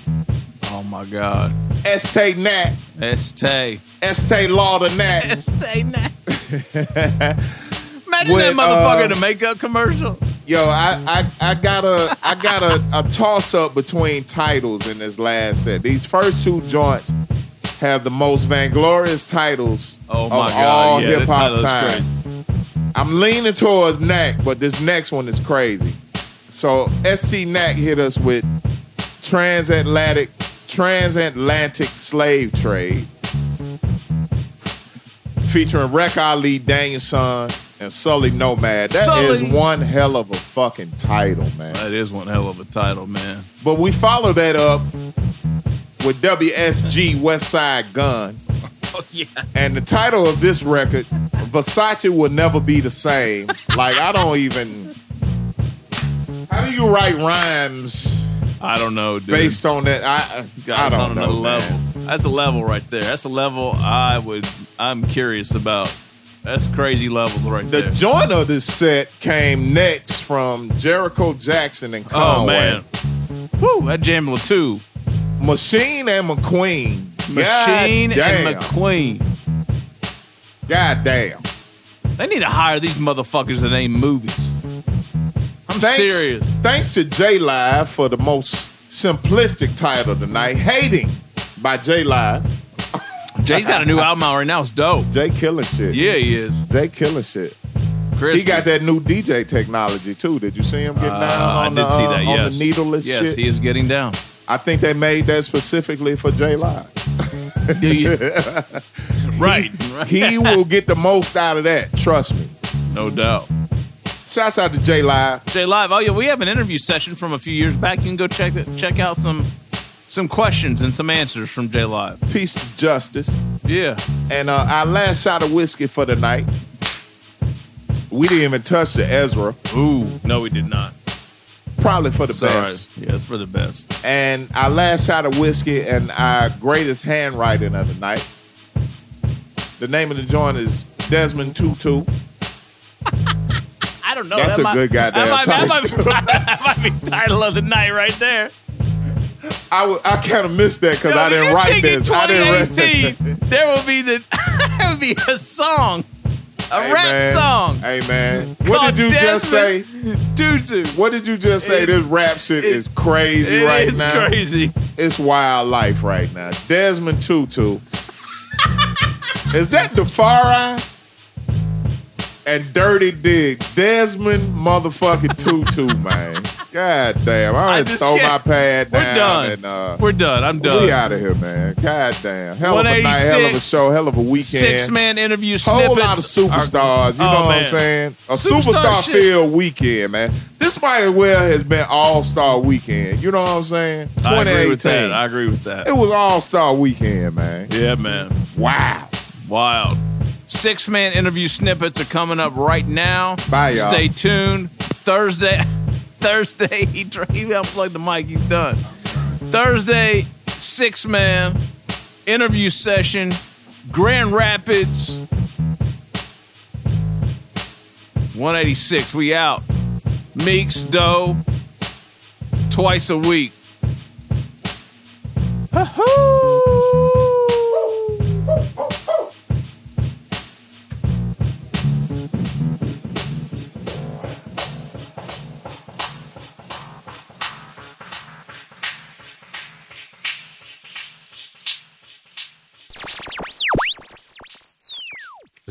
S3: Oh my God.
S2: Estee Nack,
S3: ST.
S2: ST Estee Lauder Knack.
S3: Estee Nack. (laughs) Imagine
S2: With,
S3: that motherfucker
S2: uh,
S3: in the makeup commercial.
S2: Yo, I, I I got a I got a, a toss up between titles in this last set. These first two joints have the most vainglorious titles
S3: Oh my
S2: of
S3: God,
S2: all
S3: yeah,
S2: hip hop time. I'm leaning towards Knack, but this next one is crazy. So Estee Nack hit us with transatlantic transatlantic slave trade, featuring Rec Ali, Daniel Son, and Sully Nomad. That is
S3: Sully.
S2: one hell of a fucking title, man.
S3: That is one hell of a title, man.
S2: But we follow that up with WSG Westside Gunn. (laughs)
S3: Oh yeah.
S2: And the title of this record, Versace will never be the same. (laughs) Like I don't even. How do you write rhymes
S3: I don't know, dude.
S2: based on that? I I
S3: Guys
S2: don't
S3: on
S2: know.
S3: another
S2: man.
S3: level. That's a level right there. That's a level I would. I'm curious about. That's crazy levels right
S2: The
S3: there.
S2: The joint of this set came next from Jericho Jackson and oh, Conway.
S3: oh man. Woo! That Jamila too.
S2: Machine and McQueen.
S3: Machine
S2: God
S3: and McQueen.
S2: God damn.
S3: They need to hire these motherfuckers that ain't movies. I'm
S2: Thanks,
S3: serious.
S2: Thanks to J Live for the most simplistic title tonight, Hating by J Live.
S3: Jay's got a new album out right now. It's dope.
S2: Jay killing shit.
S3: Yeah, he is.
S2: Jay killing shit.
S3: Chris,
S2: He got that new DJ technology too. Did you see him getting down
S3: Uh, I
S2: on,
S3: did
S2: the,
S3: see
S2: uh,
S3: that.
S2: on
S3: Yes,
S2: the needleless
S3: yes,
S2: shit?
S3: he is getting down.
S2: I think they made that specifically for J Live. (laughs)
S3: right.
S2: he will get the most out of that. Trust me.
S3: No doubt.
S2: Shouts out to J Live.
S3: J Live. Oh yeah, we have an interview session from a few years back. You can go check it, check out some some questions and some answers from J Live.
S2: Peace to justice.
S3: Yeah.
S2: And uh, our last shot of whiskey for the night. We didn't even touch the Ezra.
S3: Ooh, no, we did not.
S2: Probably for the
S3: right.
S2: best.
S3: Yeah, it's for the best.
S2: And our last shot of whiskey and our greatest handwriting of the night. The name of the joint is Desmond Tutu. (laughs)
S3: I don't know.
S2: That's
S3: that
S2: a
S3: might-
S2: good goddamn
S3: that might, that might, be
S2: title. (laughs)
S3: title, that might be title of the night right there.
S2: I, w- I kind of missed that because I didn't write this. I didn't write
S3: 2018 there will be the (laughs) there will be a song, a
S2: Hey,
S3: rap
S2: man.
S3: song.
S2: Hey man, what did you just say?
S3: Tutu.
S2: What did you just say?
S3: It-
S2: this rap shit is crazy
S3: it
S2: right
S3: is
S2: now.
S3: crazy.
S2: It's wild life right now. Desmond Tutu. (laughs) is that Defari and Dirty Dig? Desmond motherfucking Tutu, man. God damn. I
S3: I just
S2: throw my pad
S3: We're done.
S2: And, uh,
S3: We're done. I'm done.
S2: We out of here, man. God damn. Hell of a night, hell of a show, hell of a weekend.
S3: Six man interview snippets.
S2: Whole lot of superstars. You know
S3: oh,
S2: what I'm saying? A
S3: Superstar
S2: superstar filled weekend, man. This might as well has been all star weekend. You know what I'm saying?
S3: I agree with that. I agree with that.
S2: It was all star weekend, man.
S3: Yeah, man.
S2: Wow.
S3: Wild. Six man interview snippets are coming up right now.
S2: Bye, y'all.
S3: Stay tuned. Thursday, Thursday, (laughs) he, he unplugged the mic. He's done. Thursday, six man interview session, Grand Rapids, 186. We out. Meeks, Doe, twice a week.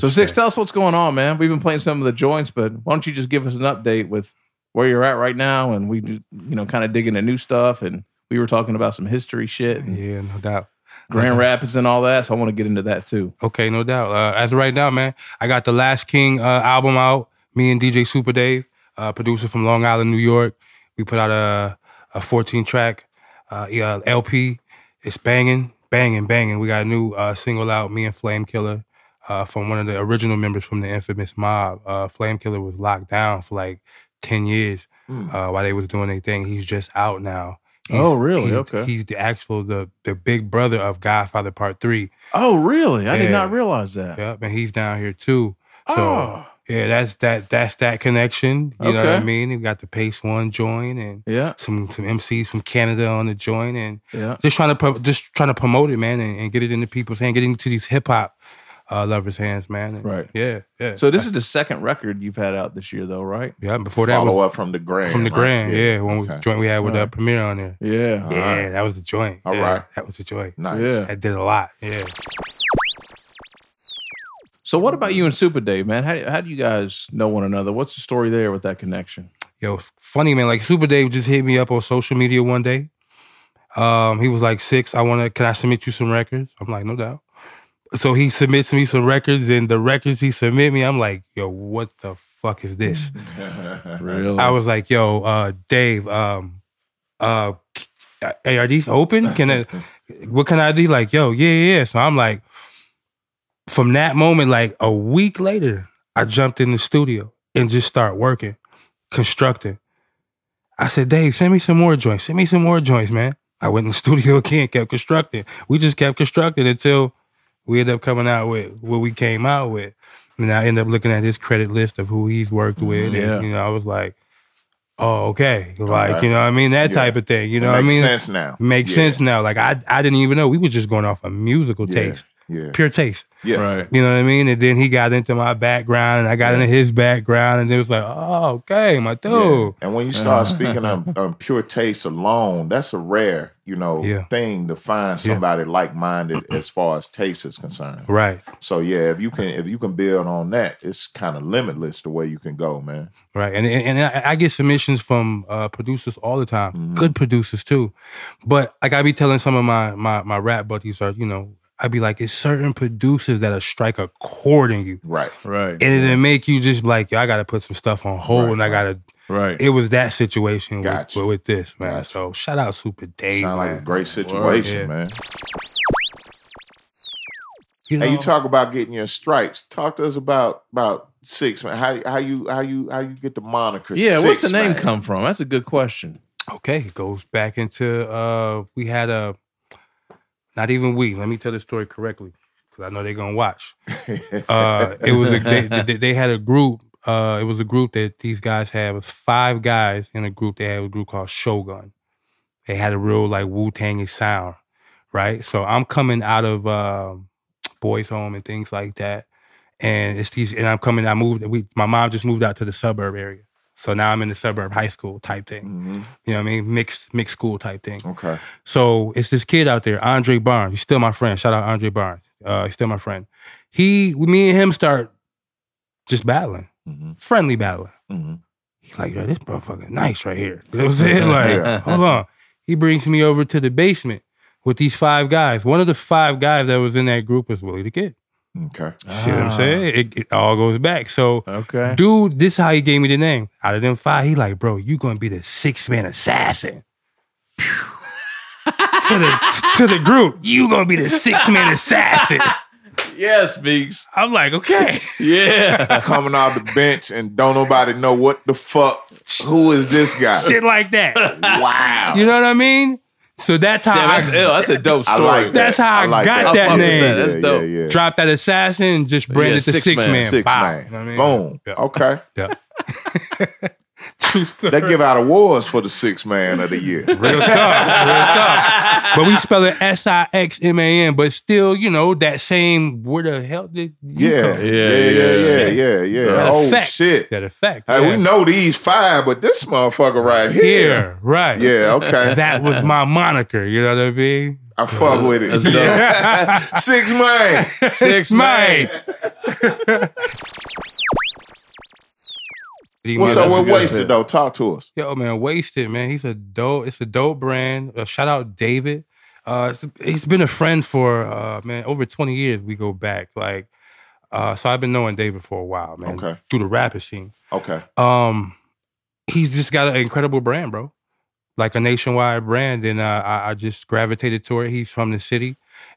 S3: So six, tell us what's going on, man. We've been playing some of the joints, but why don't you just give us an update with where you're at right now, and we, you know, kind of dig into new stuff, and we were talking about some history shit, and
S4: Yeah, no doubt.
S3: Grand
S4: No.
S3: Rapids and all that. So I want to get into that too.
S4: Okay, no doubt. Uh, as of right now, man, I got the Last King uh, album out. Me and DJ Super Dave, uh, producer from Long Island, New York. We put out a a 14 track uh, LP. It's banging, banging, banging. We got a new uh, single out. Me and Flame Killer uh, from one of the original members from the infamous Mobb. Uh, Flame Killer was locked down for like 10 years
S3: Mm.
S4: uh, while they was doing their thing. He's just out now.
S3: Oh, really?
S4: he's-
S3: Okay.
S4: He's the actual the the big brother of Godfather Part Three.
S3: Oh, really? I did not realize that.
S4: Yep, and he's down here too. So
S3: Oh.
S4: yeah, that's that that's that connection. You know what I mean? We got the Pace One join and
S3: yeah,
S4: some some MCs from Canada on the joint and
S3: Yeah.
S4: just trying to pro- just trying to promote it, man, and, and get it into people's hand, get into these hip hop uh, Lover's Hands, man. And
S3: Right.
S4: Yeah, yeah.
S3: So this is the second record you've had out this year, though, right?
S4: Yeah, before that
S2: Follow
S4: was
S2: up from the Grand.
S4: from the
S2: right?
S4: Grand, yeah. When we joint we had with uh,
S3: Alright.
S4: Premier on there.
S3: Yeah.
S4: Yeah,
S2: Alright.
S4: that was the joint.
S2: All
S4: yeah,
S2: right.
S4: That was the joint.
S2: Nice.
S3: Yeah.
S4: I did a lot. Yeah.
S3: So what about you and Super Dave, man? How, how do you guys know one another? What's the story there with that connection?
S4: Yo, funny man. Like Super Dave just hit me up on social media one day. Um, he was like, six. I want to. Can I submit you some records?" I'm like, "No doubt." So he submits me some records, and the records he submit me, I'm like, "Yo, what the fuck is this?" (laughs)
S3: Really?
S4: I was like, "Yo, uh, Dave, um, uh, hey, are these open? Can I? (laughs) What can I do?" Like, "Yo, yeah, yeah." yeah." So I'm like, from that moment, like a week later, I jumped in the studio and just start working, constructing. I said, Dave, send me some more joints. Send me some more joints, man. I went in the (laughs) studio again, kept constructing. We just kept constructing until we end up coming out with what we came out with. And I end up looking at his credit list of who he's worked mm-hmm. with.
S3: Yeah.
S4: And, you know, I was like, oh, okay. Like,
S2: Okay.
S4: you know what I mean? That
S2: Yeah.
S4: type of thing. You know I mean?
S2: makes sense now.
S4: Makes
S2: Yeah.
S4: sense now. Like, I, I didn't even know. We was just going off a musical taste.
S2: Yeah.
S4: Pure taste.
S2: Yeah.
S3: Right.
S4: You know what I mean? And then he got into my background and I got into his background and it was like, oh, okay, my dude.
S2: Yeah. And when you start speaking of um, pure taste alone, that's a rare, you know,
S4: Yeah.
S2: thing to find somebody like minded as far as taste is concerned.
S4: Right.
S2: So yeah, if you can if you can build on that, it's kind of limitless the way you can go, man.
S4: Right. And and, and I, I get submissions from uh, producers all the time, good producers too. But like I be telling some of my my my rap buddies are, you know, I'd be like, it's certain producers that'll strike a chord in you.
S2: Right.
S3: Right.
S4: And it'll make you just like, yo, I gotta put some stuff on hold and I gotta
S3: Right.
S4: it was that situation with,
S2: Gotcha.
S4: with, with this, man. So shout out Super Dave.
S2: Sound like a great situation,
S4: Yeah.
S2: man.
S4: You
S2: hey, you talk about getting your stripes. Talk to us about about six man. How how you how you how you get the moniker?
S3: Yeah, what's the name
S2: Man?
S3: come from? That's a good question.
S4: Okay, it goes back into uh we had a not even we. Let me tell the story correctly because I know they're gonna watch. Uh, it was a, they, they, had a group. Uh, it was a group that these guys had. It was five guys in a group. They had a group called Shogun. They had a real like Wu Tangy sound, right? So I'm coming out of um boys' home and things like that, and it's these. And I'm coming. I moved. We my mom just moved out to the suburb area. So now I'm in the suburb high school type thing. Mm-hmm. You know what I mean? Mixed mixed school type thing.
S2: Okay.
S4: So it's this kid out there, Andre Barnes. He's still my friend. Shout out Andre Barnes. Uh, he's still my friend. He, me and him start just battling, mm-hmm. friendly battling. Mm-hmm. He's like, yo, this motherfucker nice right here. (laughs) You know what I'm saying? Like, hold on. He brings me over to the basement with these five guys. One of the five guys that was in that group was Willie the Kid.
S2: Okay.
S4: See what I'm saying? Ah. It, it all goes back. So,
S3: okay.
S4: dude, this is how he gave me the name. Out of them five, he like, bro, you gonna be the six man assassin. (laughs) to the to the group, you gonna be the six man assassin. (laughs)
S3: Yes, Meeks.
S4: I'm like, okay. (laughs)
S3: Yeah.
S2: Coming off the bench and don't nobody know what the fuck. Who is this guy?
S4: Shit like that.
S2: Wow.
S4: You know what I mean? So that's how
S3: Damn,
S4: I,
S3: that's ill. That's a dope (laughs)
S2: I
S3: story.
S2: like that.
S4: That's how I,
S2: I like
S4: got
S2: that.
S4: that,
S3: I
S4: name.
S3: that. That's dope.
S2: yeah, yeah.
S4: Dropped that assassin and just branded
S3: Yeah,
S4: the
S3: six
S4: six
S3: man.
S4: man.
S2: Six
S4: Bow.
S2: man.
S4: You know I mean?
S2: Boom.
S4: Yeah.
S2: Okay.
S4: Yeah. (laughs)
S2: They give out awards for the six man of the year.
S4: Real tough. Real tough. But we spell it S I X M A N, but still, you know, that same where the hell did you
S2: Yeah.
S4: come?
S2: Yeah, yeah, yeah, yeah, yeah.
S4: That
S2: Oh
S4: effect.
S2: shit.
S4: That effect.
S2: Hey,
S4: yeah.
S2: we know these five, but this motherfucker right here.
S4: Here, right.
S2: Yeah, okay.
S4: That was my moniker, you know what I mean?
S2: I fuck with it.
S3: That's dope. (laughs)
S2: Six man.
S4: Six man. (laughs)
S2: What's up with Wasted though? Talk to us.
S4: Yo, man, Wasted, man. He's a dope. It's a dope brand. Uh, shout out David. Uh, he's been a friend for uh, man over twenty years. We go back, like, uh, so I've been knowing David for a while, man.
S2: Okay.
S4: Through the rapper scene.
S2: Okay.
S4: Um, he's just got an incredible brand, bro. Like a nationwide brand, and uh, I, I just gravitated toward it. He's from the city,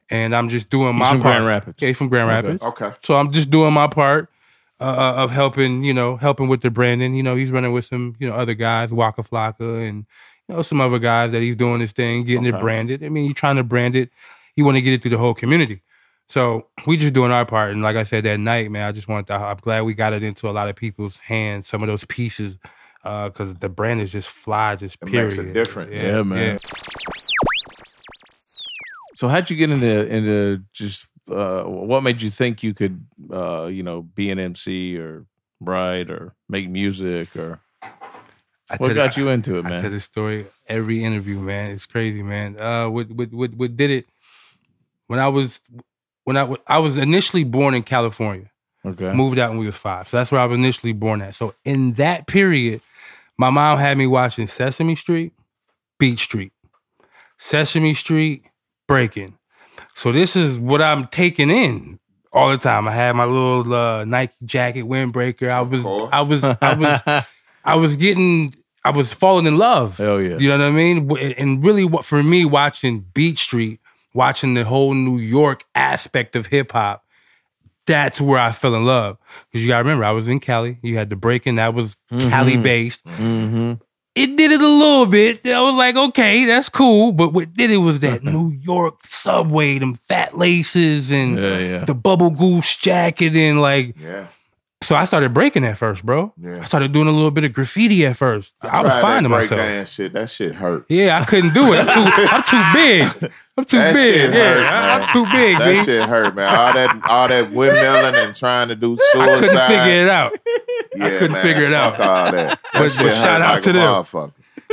S4: and I'm just doing
S3: He's
S4: my
S3: from
S4: part.
S3: Grand Rapids.
S4: Yeah, he's from Grand
S3: Okay.
S4: Rapids.
S2: Okay.
S4: So I'm just doing my part uh, of helping, you know, helping with the branding. You know, he's running with some, you know, other guys, Waka Flocka, and you know some other guys that he's doing his thing, getting it branded. I mean, you're trying to brand it. You want to get it through the whole community. So we just doing our part, and like I said that night, man, I just want. To, I'm glad we got it into a lot of people's hands. Some of those pieces, because the brand is just fly, just
S2: It
S4: period.
S2: makes a difference.
S3: Yeah, man. So how'd you get into into just uh, what made you think you could, uh, you know, be an MC or write or make music or
S4: I
S3: what got you into it,
S4: I
S3: man?
S4: tell this story every interview, man. It's crazy, man. Uh, what what what what did it? When I was when I I was initially born in California.
S3: Okay.
S4: Moved out when we was five, so that's where I was initially born at. So in that period, my mom had me watching Sesame Street, Beat Street, Sesame Street, Breaking. So this is what I'm taking in all the time. I had my little uh, Nike jacket, windbreaker. I was, I was, I was, (laughs) I was getting, I was falling in love.
S3: Hell yeah.
S4: You know what I mean? And really, what for me, watching Beat Street, watching the whole New York aspect of hip hop, that's where I fell in love. Because you got to remember, I was in Cali. You had the breaking that was Cali
S3: Mhm.
S4: based.
S3: Mm-hmm.
S4: It did it a little bit. I was like, okay, that's cool. But what did it was that (laughs) New York subway, them fat laces and
S3: Yeah, yeah.
S4: the bubble goose jacket and like.
S2: Yeah.
S4: So I started breaking at first, bro.
S2: Yeah.
S4: I started doing a little bit of graffiti at first. I, was
S2: Tried
S4: finding
S2: that
S4: myself.
S2: breakdance shit. That shit hurt.
S4: Yeah, I couldn't do it. I'm too, I'm too (laughs) big. I'm too
S2: that
S4: big.
S2: Shit
S4: yeah,
S2: hurt,
S4: I-
S2: man.
S4: I'm too big,
S2: That
S4: man.
S2: shit hurt, man. All that, all that windmilling and trying to do suicide. (laughs)
S4: I couldn't figure it out. (laughs)
S2: Yeah,
S4: I couldn't
S2: man,
S4: figure it out.
S2: all that. That
S4: But,
S2: shit
S4: but
S2: hurt
S4: shout out
S2: like
S4: to them.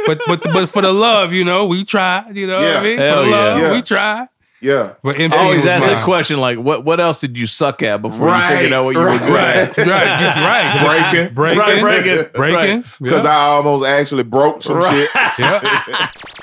S4: But but but for the love, you know, we tried. You know what
S2: Yeah.
S4: I mean?
S3: Hell
S4: for the love,
S2: Yeah.
S4: we tried.
S2: Yeah.
S4: But
S3: I
S4: MC
S3: always
S4: was
S3: ask
S4: mine.
S3: this question like, what what else did you suck at before
S2: Right,
S3: you figured out what you
S2: right.
S3: were good at?
S4: Right, right, (laughs) (laughs) right.
S2: Breaking.
S4: Breaking.
S3: Right, breaking.
S4: Breaking.
S3: Right.
S2: Because
S4: Yeah.
S2: I almost actually broke some
S3: Right.
S2: shit.
S4: Yeah. (laughs)